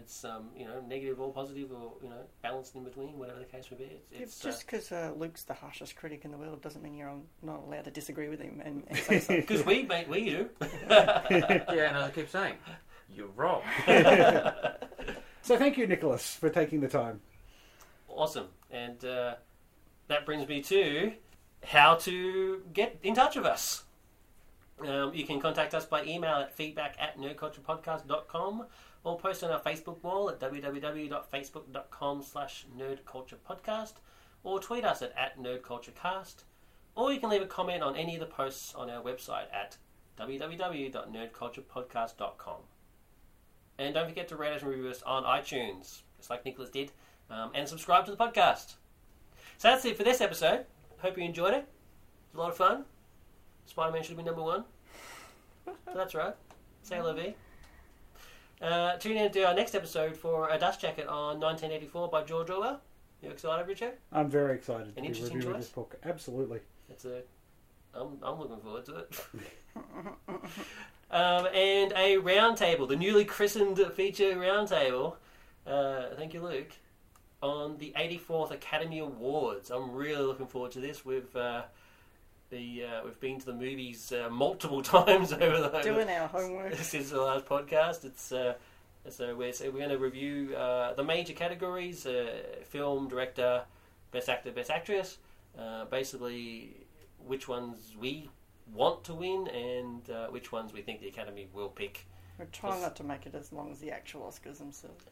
It's um, you know negative or positive or you know balanced in between, whatever the case may be. It's, it's Just because uh, Luke's the harshest critic in the world doesn't mean you're not allowed to disagree with him and, and say something. *laughs* because we mate we do. *laughs* yeah, and I keep saying, you're wrong. *laughs* So thank you, Nicholas, for taking the time. awesome, and uh, that brings me to how to get in touch with us. Um, you can contact us by email at feedback at nerdculturepodcast.com or post on our Facebook wall at www.facebook.com slash nerdculturepodcast or tweet us at, at nerdculturecast or you can leave a comment on any of the posts on our website at www.nerdculturepodcast.com. And don't forget to rate us and review us on iTunes, just like Nicholas did, um, and subscribe to the podcast. So that's it for this episode. Hope you enjoyed it. It was a lot of fun. Spider Man should be number one. So *laughs* that's right. Say hello, V. Uh, tune in to our next episode for a dust jacket on 1984 by George Orwell. You excited, Richard? I'm very excited An to be interesting reviewing choice. this book. Absolutely. It's a. I'm, I'm looking forward to it. *laughs* um, and a roundtable, the newly christened feature roundtable. Uh, thank you, Luke. On the 84th Academy Awards, I'm really looking forward to this. We've uh, the uh, we've been to the movies uh, multiple *laughs* times over the Doing our homework. *laughs* since the last podcast. It's uh, so we're so we're going to review uh, the major categories: uh, film, director, best actor, best actress. Uh, basically, which ones we want to win and uh, which ones we think the Academy will pick. We're trying not to make it as long as the actual Oscars themselves.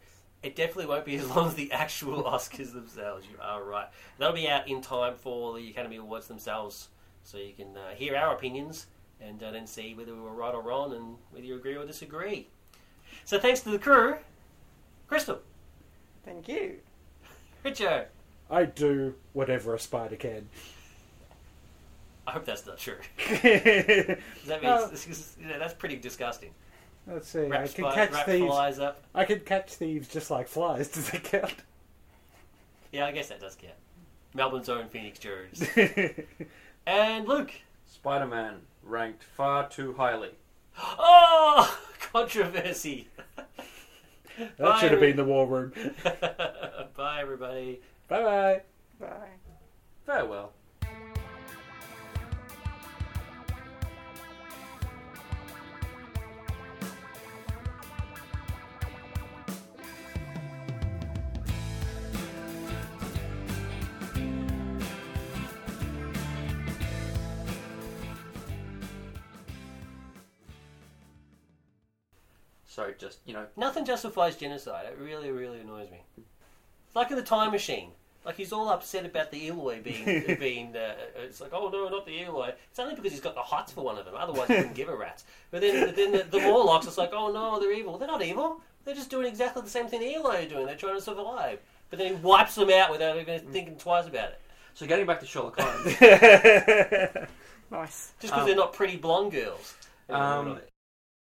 It definitely won't be *laughs* as long as the actual Oscars themselves. You are right. That'll be out in time for the Academy Awards themselves, so you can uh, hear our opinions and uh, then see whether we were right or wrong and whether you agree or disagree. So thanks to the crew, Crystal, Thank you. Richo. I do whatever a spider can. I hope that's not true. *laughs* That means this is, you know, that's pretty disgusting. Let's see. I can spy- catch thieves. flies up. I can catch thieves just like flies. *laughs* Does that count? Yeah, I guess that does count. Melbourne's own Phoenix Jones. *laughs* and Luke. Spider Man ranked far too highly. *gasps* Oh, *laughs* controversy. that should have been the war room. *laughs* Bye, everybody. Bye bye. Bye. Farewell. So just you know, Nothing justifies genocide. It really, really annoys me. It's like in the time machine. Like he's all upset about the Eloi being *laughs* being. Uh, it's like, oh no, not the Eloi. It's only because he's got the hots for one of them. Otherwise, he wouldn't give a rat's. But then, then the, the Morlocks, it's like, oh no, they're evil. They're not evil. They're just doing exactly the same thing the Eloi are doing. They're trying to survive. But then he wipes them out without even thinking twice about it. so getting back to Sherlock Holmes. *laughs* *laughs* Nice. Just because Um, they're not pretty blonde girls. Um,